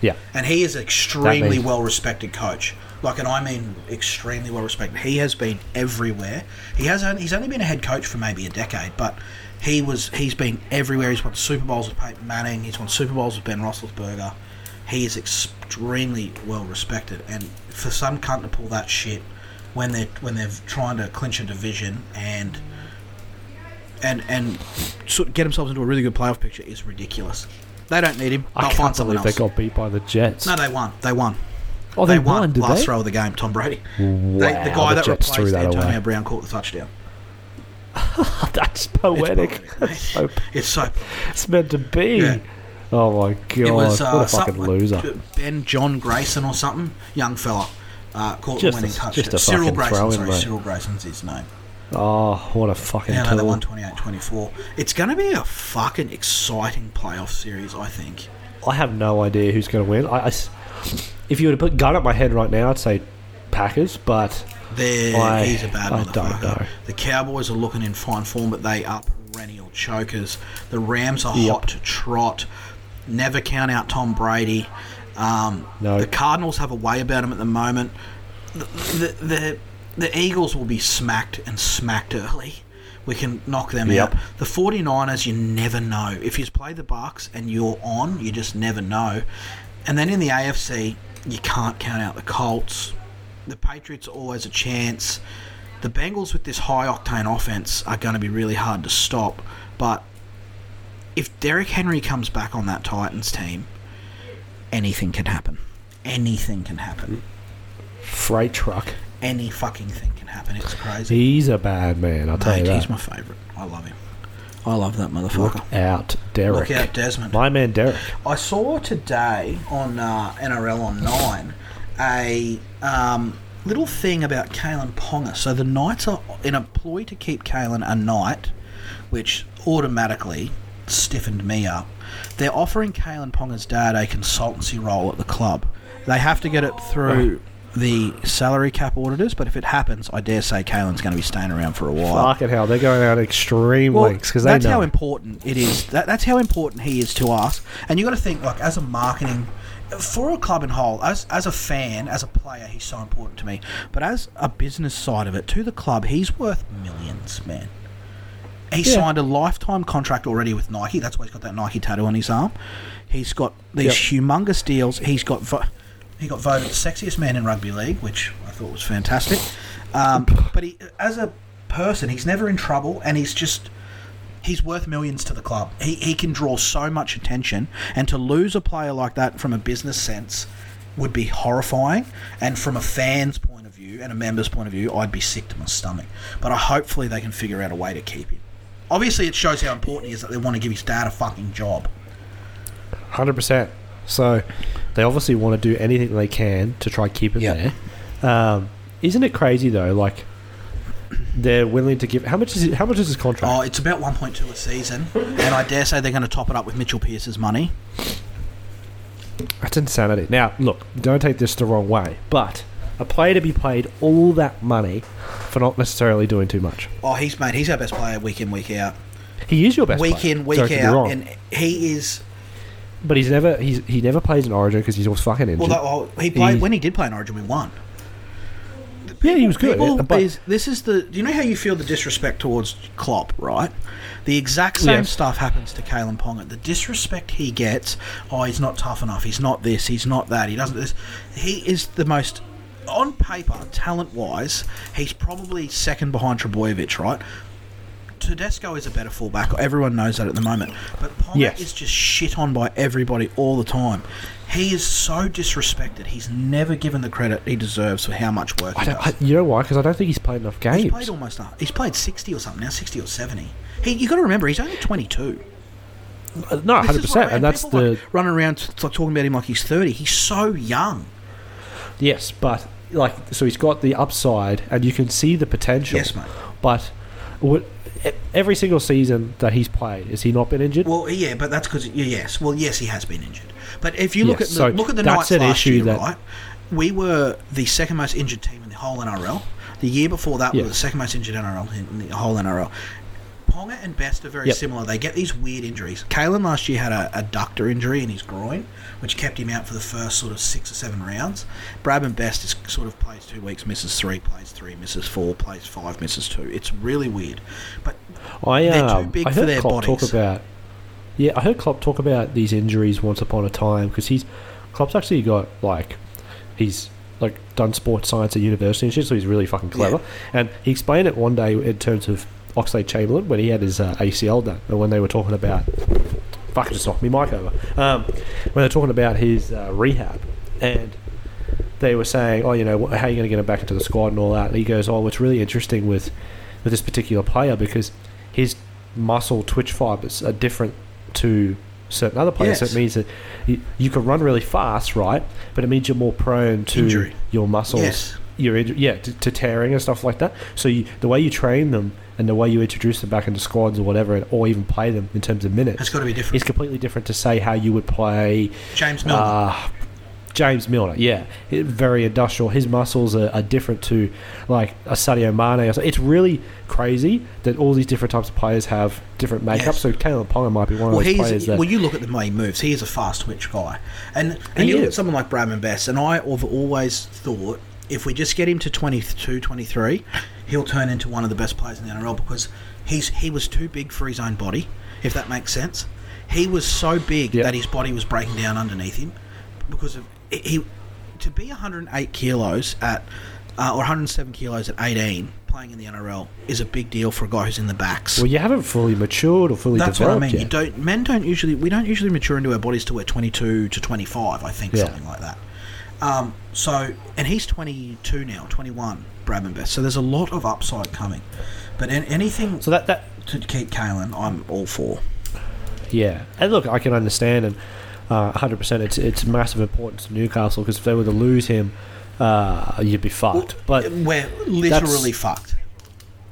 Yeah, and he is an extremely means- well respected coach. Like, and I mean extremely well respected. He has been everywhere. He has only, he's only been a head coach for maybe a decade, but he was he's been everywhere. He's won Super Bowls with Peyton Manning. He's won Super Bowls with Ben Roethlisberger. He is extremely well respected, and for some cunt to pull that shit when they're when they're trying to clinch a division and and and get themselves into a really good playoff picture is ridiculous. They don't need him. I They'll can't find someone believe they got beat by the Jets. No, they won. They won. Oh, they, won, did last they? throw of the game. Tom Brady. Wow, They, the guy that Jets replaced that Antonio away. Brown caught the touchdown. That's poetic. It's poetic, so, It's so. it's meant to be. Yeah. Oh my god! It was uh, what a fucking something- loser. Ben John Grayson or something, young fella, uh, caught Just the winning a- touchdown. just a Cyril Grayson, throw-in, sorry, mate. Cyril Grayson's his name. Oh, what a fucking Yeah, no, they won 28-24. It's going to be a fucking exciting playoff series, I think. I have no idea who's going to win. I, I s- if you were to put gun at my head right now, I'd say Packers, but They're, I- he's a bad I don't know. The Cowboys are looking in fine form, but they are perennial chokers. The Rams are Yep. hot to trot. Never count out Tom Brady. Um, No. The Cardinals have a way about them at the moment. The, the, the, the Eagles will be smacked and smacked early. We can knock them Yep. out. The 49ers, you never know. If you play the Bucks and you're on, you just never know. And then in the AFC, you can't count out the Colts. The Patriots are always a chance. The Bengals with this high octane offense are going to be really hard to stop. But if Derrick Henry comes back on that Titans team, anything can happen. Anything can happen. freight truck. Any fucking thing can happen. It's crazy. He's a bad man. I'll tell Mate, you he's my favourite. I love him. I love that motherfucker. Look out, Derek. Look out, Desmond. My man, Derek. I saw today on uh, NRL on Nine a um, little thing about Kalyn Ponga. So the Knights are in a ploy to keep Kalyn a Knight, which automatically stiffened me up. They're offering Kalyn Ponga's dad a consultancy role at the club. They have to get it through the salary cap auditors, but if it happens, I dare say Kalyn's going to be staying around for a while. Fucking hell, they're going out extreme lengths because they that's know. how important it is. That, that's how important he is to us. And you got to think, like, as a marketing for a club in whole, as as a fan, as a player, he's so important to me. But as a business side of it, to the club, he's worth millions, man. He Yeah. signed a lifetime contract already with Nike. That's why he's got that Nike tattoo on his arm. He's got these Yep. humongous deals. He's got vo- he got voted sexiest man in rugby league, which I thought was fantastic. Um, but he, as a person, he's never in trouble, and he's just he's worth millions to the club. He he can draw so much attention, and to lose a player like that from a business sense would be horrifying. And from a fan's point of view and a member's point of view, I'd be sick to my stomach. But I hopefully they can figure out a way to keep him. Obviously, it shows how important he is that they want to give his dad a fucking job. Hundred percent. So they obviously want to do anything they can to try keep it Yep. there. Um, isn't it crazy though? Like they're willing to give. How much is it, how much is his contract? Oh, it's about 1.2 a season, and I dare say they're going to top it up with Mitchell Pearce's money. That's insanity. Now, look, don't take this the wrong way, but a player to be paid all that money for not necessarily doing too much. Oh, he's mate. He's our best player week in, week out. He is your best week player. in, week Don't get me out, wrong. and he is. But he's never he's he never plays in Origin because he's always fucking injured. Well, that, well he played He- when he did play in Origin, we won. yeah, he was good. People but is, this is the. Do you know how you feel the disrespect towards Klopp, right? The exact same Yes. stuff happens to Kalyn Ponga. The disrespect he gets. Oh, he's not tough enough. He's not this. He's not that. He doesn't this. He is the most. On paper, talent wise, he's probably second behind Trbojevic, right? Tedesco is a better fullback. Everyone knows that at the moment. But Ponga Yes. is just shit on by everybody all the time. He is so disrespected. He's never given the credit he deserves for how much work I he don't, does. I, you know why? Because I don't think he's played enough games. He's played almost. He's played sixty or something now, sixty or seventy. He, you got to remember, he's only twenty-two. Uh, no, hundred percent, and that's the like, running around like, talking about him like he's thirty. He's so young. yes, but like so he's got the upside, and you can see the potential. Yes, mate. But what, every single season that he's played, has he not been injured? Well, yeah, but that's because yes, well, yes, he has been injured. But if you look Yes, at the so look at the Knights last issue year, that- right? We were the second most injured team in the whole NRL. The year before that, we were the second most injured NRL in the whole NRL. Ponga and Best are very Yep. similar. They get these weird injuries. Kalyn last year had a adductor injury in his groin, which kept him out for the first sort of six or seven rounds. Bradman Best is sort of plays two weeks, misses three, plays three, misses four, plays five, misses two. It's really weird. But I they're too um, big I for heard their Klopp talk about. Yeah, I heard Klopp talk about these injuries once upon a time because he's Klopp's actually got like he's like done sports science at university and shit, so he's really fucking clever. And he explained it one day in terms of Oxlade Chamberlain when he had his uh, ACL done, and when they were talking about fucking just knocked me mic over. Um, when they're talking about his uh, rehab and they were saying, "Oh, you know, how are you going to get him back into the squad and all that?" And he goes, "Oh, what's really interesting with with this particular player because his muscle twitch fibers are different to certain other players. So it means that you, you can run really fast, right? But it means you're more prone to Injury. your muscles, Yes. Your yeah, to, to tearing and stuff like that. So you, the way you train them and the way you introduce them back into squads or whatever, or even play them in terms of minutes, it's got to be different. It's completely different to say how you would play James Milner. uh, James Milner, yeah, very industrial. His muscles are, are different to like a Sadio Mane. Or. It's really crazy that all these different types of players have different makeups. Yes. So Caleb Ponga might be one of Well, those players that. well. You look at the he moves. He is a fast twitch guy, and and you look at someone like Bradman Best, and I have always thought if we just get him to 22, 23, he'll turn into one of the best players in the NRL because he's he was too big for his own body, if that makes sense. He was so big Yeah. that his body was breaking down underneath him because of he to be 108 kilos at uh, or 107 kilos at 18 playing in the NRL is a big deal for a guy who's in the backs. well, you haven't fully matured or fully That's what I developed mean. You don't men don't usually we don't usually mature into our bodies till we're twenty two to twenty five. I think Yeah. something like that. Um, so and he's twenty two now, twenty one. Bradman Best. So there's a lot of upside coming. But an anything So that that to keep Kalyn, I'm all for. Yeah, and look, I can understand, and uh, 100%. It's it's massive importance to Newcastle because if they were to lose him, uh, you'd be fucked. But we're literally fucked.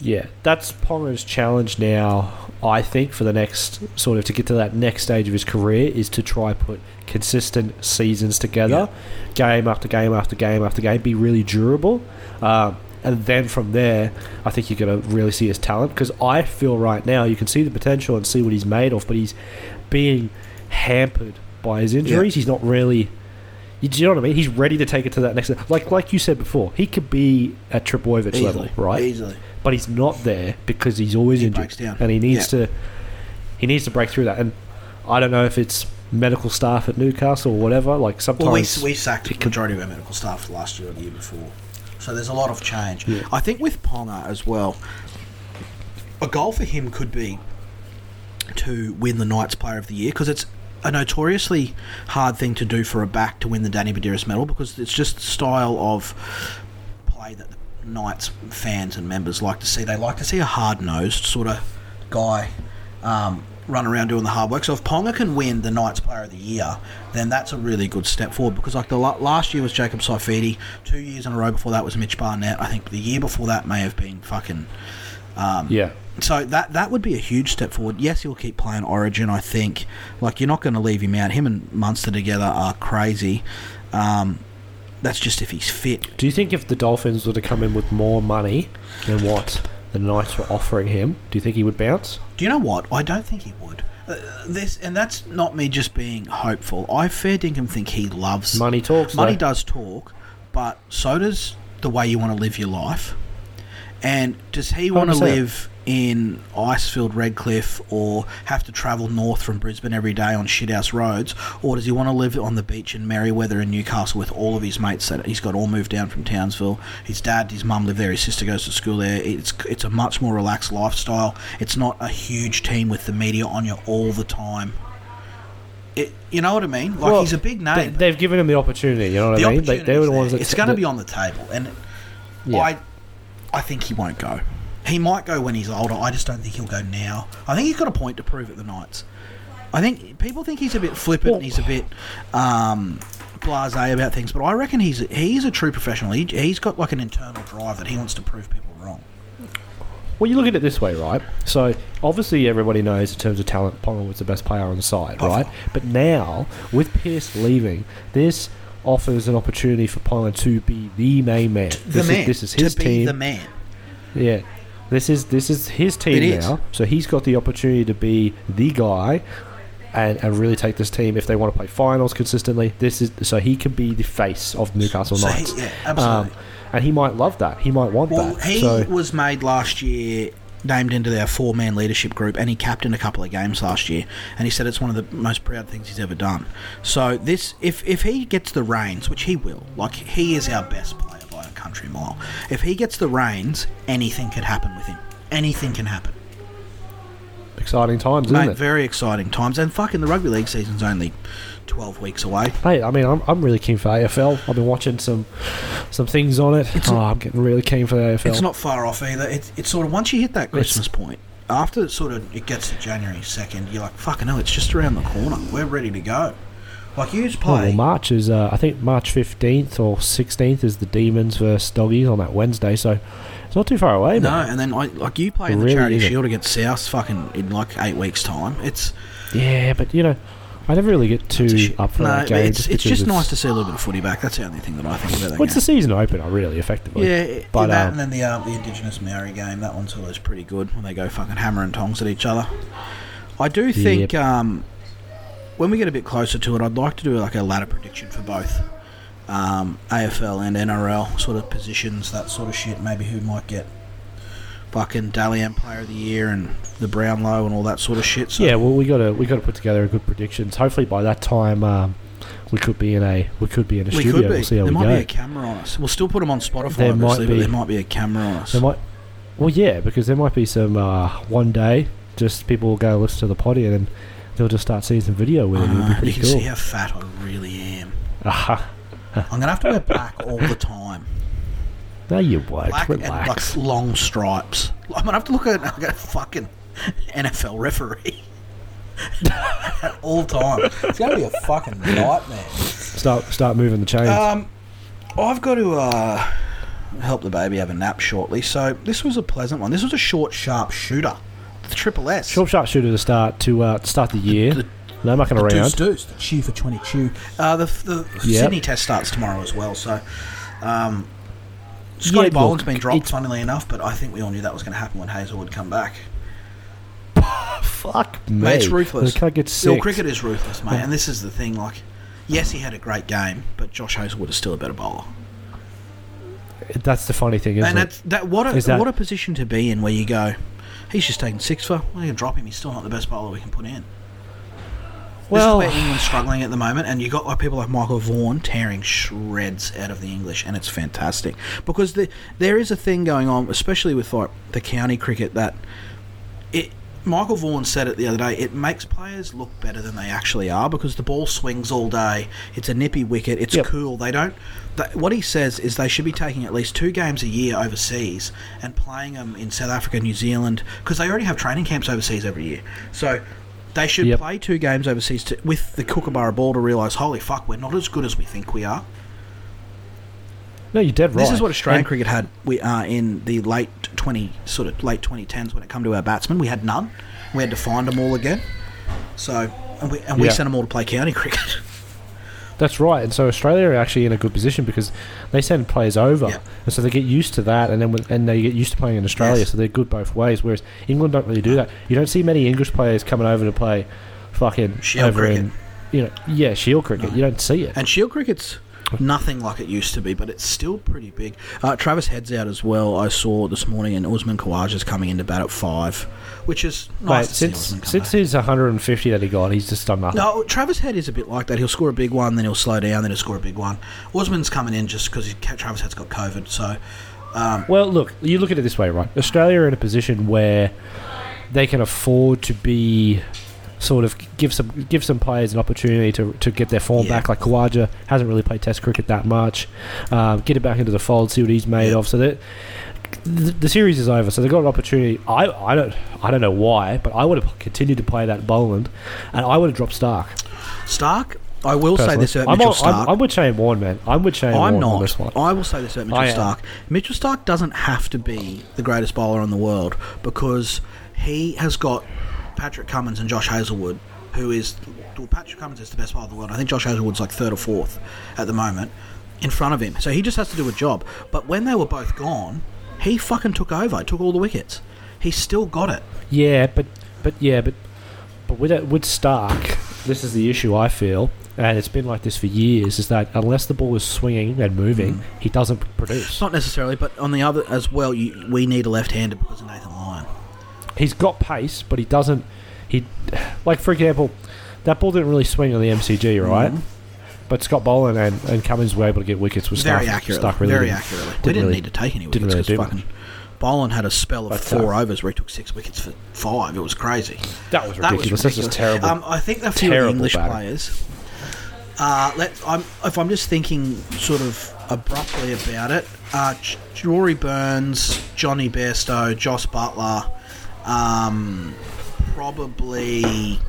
yeah, that's Ponga's challenge now. I think for the next sort of to get to that next stage of his career is to try put consistent seasons together, game after game after game after game, be really durable. Um, and then from there, I think you're going to really see his talent because I feel right now you can see the potential and see what he's made of, but he's being hampered by his injuries. He's not really. You, do you know what I mean? He's ready to take it to that next. level. Like like you said before, he could be at Trbojevic level, right? Easily. But he's not there because he's always He injured, and he needs Yeah. to. He needs to break through that, and I don't know if it's medical staff at Newcastle or whatever. Like sometimes Well, we, we sacked the majority of our medical staff last year or the year before. So there's a lot of change. Yeah. I think with Ponga as well, a goal for him could be to win the Knights Player of the Year because it's a notoriously hard thing to do for a back to win the Danny Buderus medal because it's just the style of play that the Knights fans and members like to see. They like to see a hard nosed sort of guy um, run around doing the hard work. So if Ponga can win the Knights Player of the Year, then that's a really good step forward. Because like the last year was Jacob Saifiti, two years in a row before that was Mitch Barnett. I think the year before that may have been fucking. yeah. So that that would be a huge step forward. Yes, he'll keep playing Origin. I think like you're not going to leave him out. Him and Munster together are crazy. Um, that's just if he's fit. Do you think if the Dolphins were to come in with more money than what the Knights were offering him, do you think he would bounce? Do you know what? I don't think he would. Uh, this and that's not me just being hopeful. I fair dinkum think he loves Money talks. Money though. does talk, but so does the way you want to live your life. And does he want to 100%. live in Icefield, Redcliffe, or have to travel north from Brisbane every day on shithouse roads, or does he want to live on the beach in Merewether in Newcastle with all of his mates that he's got all moved down from Townsville? His dad, his mum live there, his sister goes to school there. It's it's a much more relaxed lifestyle. It's not a huge team with the media on you all the time. It, you know what I mean? Like Well, he's a big name. They, they've given him the opportunity. You know what I mean? They, they were the ones that it's going to be on the table, and Yeah. I, I think he won't go. He might go when he's older. I just don't think he'll go now. I think he's got a point to prove at the Knights. I think people think he's a bit flippant. And he's a bit um, blasé about things, but I reckon he's he's a true professional. He, he's got like an internal drive that he wants to prove people wrong. Well, you look at it this way, right? So obviously everybody knows in terms of talent, Ponga was the best player on the side, right? But now with Pearce leaving, this offers an opportunity for Ponga to be the main man. The this man. Is, this is his to be team. the man. Yeah. This is this is his team It is. now. So he's got the opportunity to be the guy and, and really take this team if they want to play finals consistently. This is so he can be the face of Newcastle So he- Knights. yeah, absolutely. Um, and he might love that. He might want Well, that. he so was made last year, named into their four man leadership group, and he captained a couple of games last year. And he said it's one of the most proud things he's ever done. So this, if if he gets the reins, which he will, like he is our best player country mile. If he gets the reins, anything could happen with him. Anything can happen. exciting times, isn't it? very exciting times. And fucking the rugby league season's only twelve weeks away. Hey, I mean, I'm, I'm really keen for AFL. I've been watching some some things on it. It's oh, I'm getting really keen for the AFL. It's not far off either. It's, it's sort of once you hit that Christmas point, after it sort of it gets to January second, you're like, fucking hell, it's just around the corner. We're ready to go. Like just Oh, well. March is, uh, I think March 15th or 16th is the Demons versus Doggies on that Wednesday, so it's not too far away, no, mate. and then I, like you play in the Really charity isn't. shield against South fucking in like eight weeks time. It's Yeah, but you know, I never really get too it's up for no, that game. it's, it's because just nice to see a little bit of footy back. That's the only thing that I think about that Well, it's the season opener, really, effectively. Yeah, but that um, and then the uh, the Indigenous Maori game. That one's always pretty good when they go fucking hammer and tongs at each other. I do think um, when we get a bit closer to it, I'd like to do like a ladder prediction for both um, AFL and NRL sort of positions, that sort of shit. Maybe who might get fucking Dally M Player of the Year and the Brownlow and all that sort of shit. So yeah, well, we got to we got to put together a good predictions. Hopefully, by that time, um, we could be in a we could be in a we studio. could be. We'll see how there we might go. be a camera on us. We'll still put them on Spotify, There might obviously, but be. there might be a camera on us. There might, well, yeah, because there might be some uh, one day just people will go listen to the potty and then they'll just start seeing some video with it. It'll be you pretty can cool. see how fat I really am. Aha. I'm gonna have to wear black all the time. no, you won't. Black and like long stripes. I'm gonna have to look at like a fucking NFL referee at all time. It's gonna be a fucking nightmare. Start start moving the chains. Um, I've got to uh, help the baby have a nap shortly. So this was a pleasant one. This was a short, sharp shooter. The triple S. Short sharpshooter to start to uh, start the year. The- no mucking The around. deuce deuce, the chew for 20 chew. Uh, the the Yep. Sydney test starts tomorrow as well, so. Um, Scotty Yeah, Boland's been dropped, funnily enough, but I think we all knew that was going to happen when Hazlewood come back. Fuck me. Mate, it's ruthless. The gets Still, sick. cricket is ruthless, mate, and this is the thing. Like, yes, he had a great game, but Josh Hazlewood is still a better bowler. That's the funny thing, isn't and it? that's that. What a that- what a position to be in, where you go, he's just taking six for. We're going to drop him. He's still not the best bowler we can put in. Well- this is where England's struggling at the moment, and you got like people like Michael Vaughan tearing shreds out of the English, and it's fantastic because the, there is a thing going on, especially with like the county cricket, that it. Michael Vaughan said it the other day. It makes players look better than they actually are because the ball swings all day. It's a nippy wicket. It's Yep. cool. They don't. What he says is they should be taking at least two games a year overseas and playing them in South Africa, New Zealand, because they already have training camps overseas every year. So They should Yep. play two games overseas to, with the Kookaburra ball to realise, holy fuck, we're not as good as we think we are. No, you're dead right. This is what Australian And- cricket had we, uh, in the late 20, sort of late 2010s when it come to our batsmen. We had none. We had to find them all again. So, and we, and we Yeah. sent them all to play county cricket. That's right, and so Australia are actually in a good position because they send players over, and so they get used to that, and then when, and they get used to playing in Australia, Yes. so they're good both ways. Whereas England don't really do that. You don't see many English players coming over to play fucking Shield over cricket. in, you know, yeah, Shield cricket. You don't see it. And Shield cricket's nothing like it used to be, but it's still pretty big. Uh, Travis Head's out as well. I saw this morning, and Usman Khawaja's coming into bat at five, which is Mate, nice. to see since since back. his 150 that he got, he's just done nothing. No, Travis Head is a bit like that. He'll score a big one, then he'll slow down, then he'll score a big one. Usman's coming in just because Travis Head's got COVID, so um, Well, look, you look at it this way, right? Australia are in a position where they can afford to be sort of give some give some players an opportunity to, to get their form Yeah. back. Like Khawaja hasn't really played Test cricket that much. Um, get it back into the fold, see what he's made Yeah. of. So that the, the series is over. So they've got an opportunity. I, I don't I don't know why, but I would have continued to play that Boland, and I would have dropped Starc. Starc. I will say this about I'm, Mitchell on- Starc. I'm, I'm with Shane Warne, man. I'm with Shane I'm Warne on not. this one. I will say this about Mitchell I am. Starc. Mitchell Starc doesn't have to be the greatest bowler in the world because he has got Patrick Cummins and Josh Hazlewood, who is well, Patrick Cummins is the best bowler in the world. I think Josh Hazlewood's like third or fourth at the moment in front of him. So he just has to do a job. But when they were both gone, he fucking took over. Took all the wickets. He still got it. Yeah, but but yeah, but but with with Starc, this is the issue I feel, and it's been like this for years. Is that unless the ball is swinging and moving, Mm. he doesn't produce. Not necessarily, but on the other as well, you, we need a left-hander because of Nathan Lyon. He's got pace, but he doesn't. He like for example, that ball didn't really swing on the MCG, right? Mhm. But Scott Boland and, and Cummins were able to get wickets with very accurately. Starc really very didn't- accurately. we didn't didn't really- need to take any wickets really because do fucking Boland had a spell of But, four uh, overs where he took six wickets for five. It was crazy. That was ridiculous. That ridiculous. was That's just terrible. Um, I think a few the English batting. players. Uh, let I'm if I'm just thinking sort of abruptly about it. Uh, Rory Burns, Jonny Bairstow, Jos Buttler, um, probably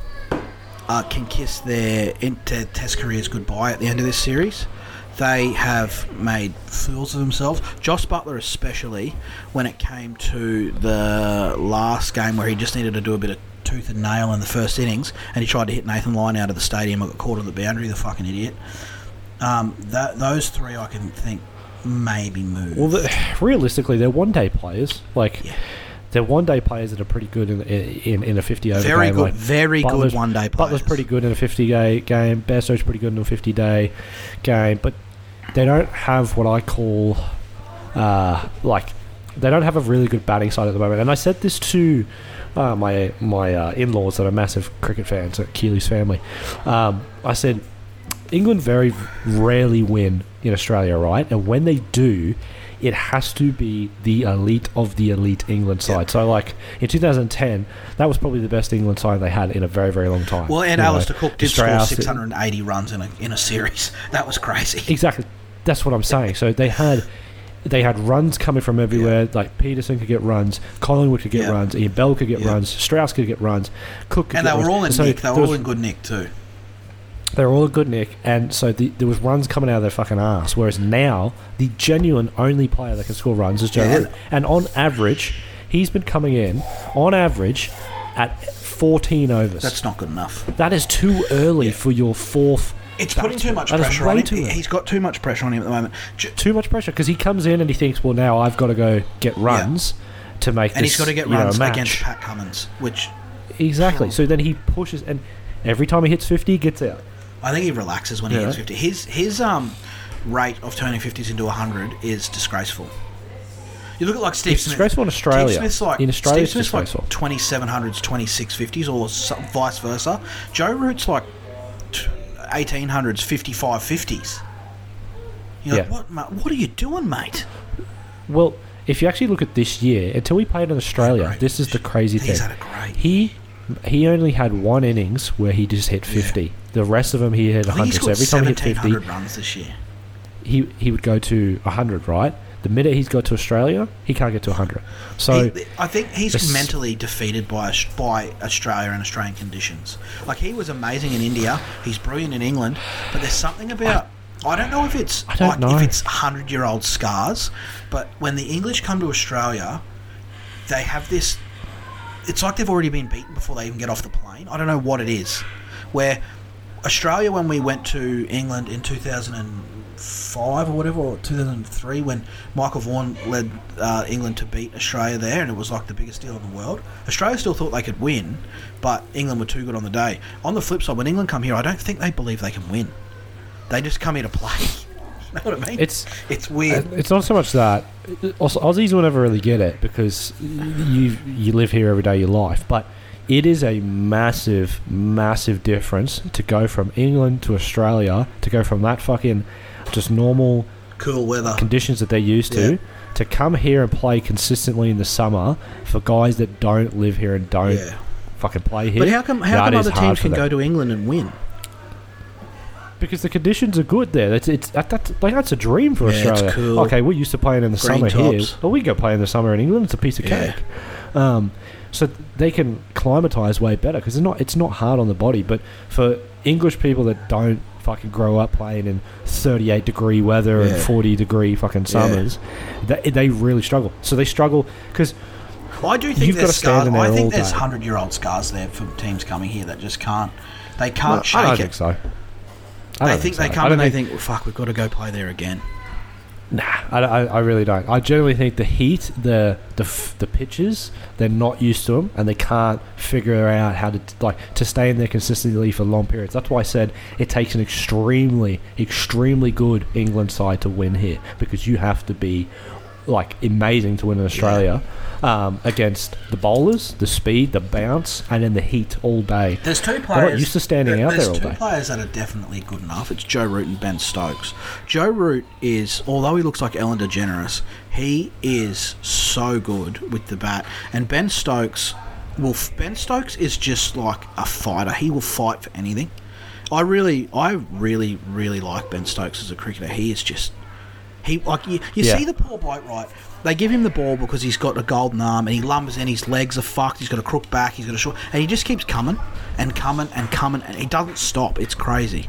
uh, can kiss their inter Test careers goodbye at the end of this series. They have made fools of themselves. Josh Buttler, especially when it came to the last game where he just needed to do a bit of tooth and nail in the first innings, and he tried to hit Nathan Lyon out of the stadium and got caught on the boundary. The fucking idiot. Um, that, those three I can think maybe move. Well, the, realistically, they're one day players. Like Yeah. They're one day players that are pretty good in in, in a fifty over very game. good, like very Buttler's- good one day players. Buttler's pretty good in a 50 day game. Bairstow's pretty good in a 50 day game, but they don't have what I call uh, like they don't have a really good batting side at the moment. And I said this to uh, my my uh, in laws that are massive cricket fans at Keely's family. Um, I said England very rarely win in Australia, right? And when they do, it has to be the elite of the elite England side. So, like in 2010, that was probably the best England side they had in a very, very long time. Well, and You know, Cook did Strauss- score 680 runs in a in a series. That was crazy. Exactly, that's what I'm saying. So they had. They had runs coming from everywhere. Like Pietersen could get runs, Collingwood could get Yeah. runs, Ian Bell could get Yeah. runs, Strauss could get runs, Cook could And they were runs. all in So nick. They were all in good nick too. They were all good, Nick, and so the, there was runs coming out of their fucking ass. Whereas now, the genuine only player that can score runs is Joe Yeah. Root. And on average, he's been coming in, on average, at 14 overs. That's not good enough. that is too early for your fourth. It's putting too much That pressure on him. early. He's got too much pressure on him at the moment. J- Too much pressure because he comes in and he thinks, well, now I've got to go get runs to make And this. he's got to get you know, runs against Pat Cummins, which Exactly. So then he pushes, and every time he hits 50, he gets out. I think he relaxes when he Yeah. hits 50. His his um rate of turning 50s into 100 is disgraceful. You look at like Steve It's Smith. disgraceful in Australia. Steve Smith's like In Australia, Steve Smith's like disgraceful. 2700s, 2650s, or so- vice versa. Joe Root's like t- 1800s, 55 50s. You're like, Yeah. what, mate? What are you doing, mate? Well, if you actually look at this year, until we played in Australia, this is the crazy He's thing. had a great. He he only had one innings where he just hit 50. The rest of them he hit I 100. So every time he hit 50, runs this year. he he would go to 100, right? The minute he's got to Australia, he can't get to 100. So He- I think he's mentally defeated by by Australia and Australian conditions. Like he was amazing in India, he's brilliant in England, but there's something about I don't know if it's I don't like know. if it's hundred year old scars, but when the English come to Australia, they have this. It's like they've already been beaten before they even get off the plane. I don't know what it is. Where Australia, when we went to England in 2005 or whatever, or 2003, when Michael Vaughan led uh, England to beat Australia there, and it was like the biggest deal in the world. Australia still thought they could win, but England were too good on the day. On the flip side, when England come here, I don't think they believe they can win. They just come here to play. know what I mean? it's it's weird. it's not so much that also, Aussies will never really get it because you you live here every day of your life, but it is a massive, massive difference to go from England to Australia, to go from that fucking just normal cool weather. conditions that they're used to Yeah. to come here and play consistently in the summer for guys that don't live here and don't Yeah. fucking play here. But how come how that come other teams can go to England and win? because the conditions are good there. It's it's that, that's like that's a dream for Yeah, it's Australia. cool. Okay, we're used to playing in the Green summer here. tops. Well, we go play in the summer in England. It's a piece of cake. Um, so they can climatise way better because it's not it's not hard on the body. But for English people that don't fucking grow up playing in 38 degree weather and 40 degree fucking summers, they, they really struggle. So they struggle because I do think You've there's scars. there I think there's hundred year old scars there for teams coming here that just can't. They can't I shake don't it. think so. I They don't think so. they I come don't and they think, well, "Fuck, we've got to go play there again." Nah, I, I, I really don't. I generally think the heat, the the f- the pitches, they're not used to them, and they can't figure out how to like to stay in there consistently for long periods. That's why I said it takes an extremely, extremely good England side to win here because you have to be like amazing to win in Australia um, against the bowlers, the speed, the bounce, and then the heat all day. There's two They're players. not used to standing there- out there all two players that are definitely good enough. It's Joe Root and Ben Stokes. Joe Root is, although he looks like Ellen DeGeneres, he is so good with the bat. And Ben Stokes, well, f- Ben Stokes is just like a fighter. He will fight for anything. I really, I really, really like Ben Stokes as a cricketer. He is just he like you, you Yeah. see the poor bloke right. They give him the ball because he's got a golden arm and he lumbers in. His legs are fucked. He's got a crook back. He's got a short, and he just keeps coming and coming and coming, and he doesn't stop. It's crazy.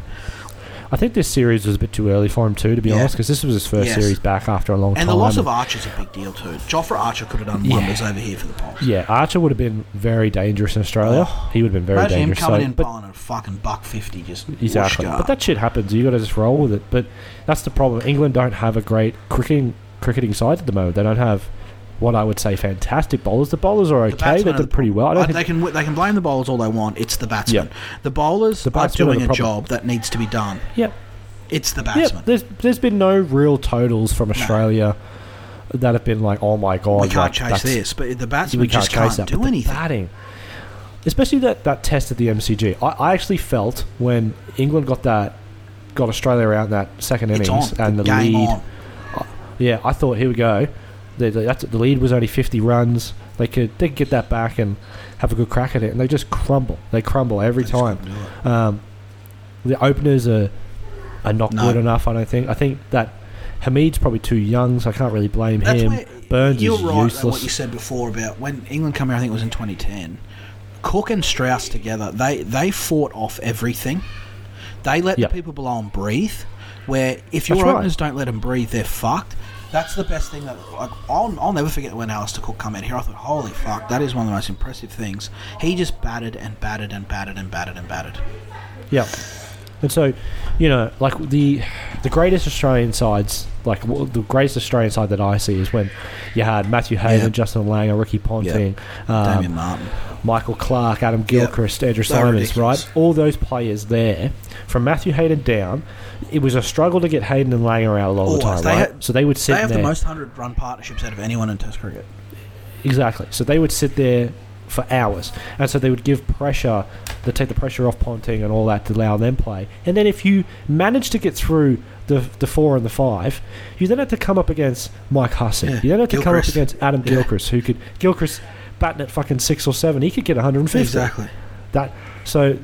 I think this series was a bit too early for him too, to be Yeah. honest, because this was his first Yes. series back after a long And time. And the loss of Archer's a big deal too. Jofra Archer could have done Yeah. wonders over here for the Poms. Yeah, Archer would have been very dangerous in Australia. Oh. he would have been very Imagine him dangerous. coming so- in but bowling a fucking buck fifty, just exactly. But that shit happens. You got to just roll with it. But that's the problem. England don't have a great cricketing cricketing side at the moment. They don't have what I would say fantastic bowlers. The bowlers are The okay. they're did pretty well. I don't think they can they can blame the bowlers all they want. It's the batsmen. Yeah. The bowlers The are batsmen are doing the a job that needs to be done. Yep. It's the Yep. batsmen. There's there's been no real totals from Australia that have been like, oh my god, we can't like, chase this, but the we batsmen can't just can't that. do anything. batting, especially that, that test at the MCG. I, I actually felt when England got that got Australia out in that second innings and the game lead. on. Yeah, I thought here we go. That's, the lead was only 50 runs. They could they could get that back and have a good crack at it, and they just crumble. They crumble every They time. couldn't do it. Um, the openers are are not No. good enough. I don't think. I think that Hameed's probably too young, so I can't really blame That's him. Burns you're is right. useless. What you said before about when England come here, I think it was in 2010. Cook and Strauss together, they they fought off everything. They let Yep. the people below them breathe. Where if your That's right. openers don't let them breathe, they're fucked. That's the best thing that like, I'll, I'll never forget when Alastair Cook come out here. I thought, holy fuck, that is one of the most impressive things. He just batted and batted and batted and batted and batted. Yeah. And so, you know, like the the greatest Australian sides, like the greatest Australian side that I see is when you had Matthew Hayden, Yeah. Justin Langer, Ricky Ponting, Damien um, Martyn. Michael Clarke, Adam Gilchrist, Andrew They're Simons, ridiculous. right? All those players there, from Matthew Hayden down, it was a struggle to get Hayden and Langer out a lot of the time, They right? so they would sit there. They have there. the most hundred run partnerships out of anyone in Test cricket. Exactly. So they would sit there for hours, and so they would give pressure, they take the pressure off Ponting and all that to allow them play. And then if you manage to get through the the four and the five, you then have to come up against Mike Hussey. Yeah. You then have to come up against Adam Yeah. Gilchrist, who could Gilchrist batting at fucking six or seven, he could get 150. Exactly. That so.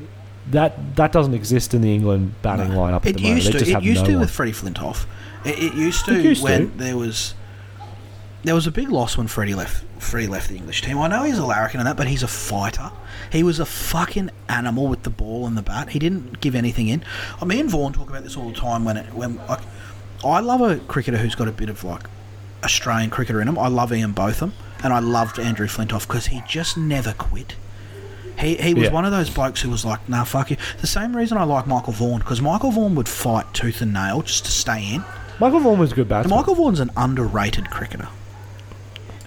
That that doesn't exist in the England batting No. lineup at It the moment. used They to. It used no to one. with Freddie Flintoff. It, it used to It used when to. there was there was a big loss when Freddie left. Freddie left the English team. I know he's a larrikin and that, but he's a fighter. He was a fucking animal with the ball and the bat. He didn't give anything in. I mean, me and Vaughan talk about this all the time. When it, when like, I love a cricketer who's got a bit of like Australian cricketer in him. I love Ian Botham, and I loved Andrew Flintoff because he just never quit. He, he was Yeah. one of those blokes who was like, nah, fuck you. The same reason I like Michael Vaughan, because Michael Vaughan would fight tooth and nail just to stay in. Michael Vaughan was a good batsman. Michael Vaughan's an underrated cricketer.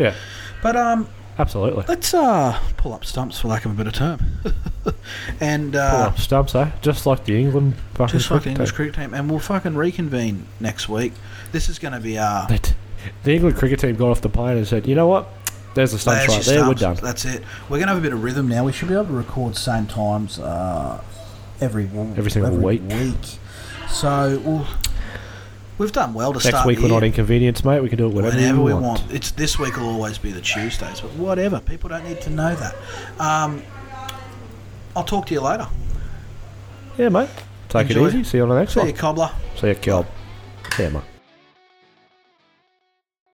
Yeah, But um, absolutely. let's uh pull up stumps for lack of a better term, and Pull uh, up stumps, eh? Just like the England fucking just like the English team. cricket team, and we'll fucking reconvene next week. This is going to be uh, They t- The England cricket team got off the plane and said, "You know what? There's the stumps there's right there. We're done." That's it. We're going to have a bit of rhythm now. We should be able to record same times uh, every Every single week. week. So we'll, we've done well to Next start. week we're not inconvenienced, mate. We can do it whenever, Whenever we want. want. It's this week will always be the Tuesdays, but whatever. People don't need to know that. Um, I'll talk to you later. Yeah, mate. Take Enjoy. it easy. See you on the next See one. See you, cobbler. See you, Kelb. Yeah, mate.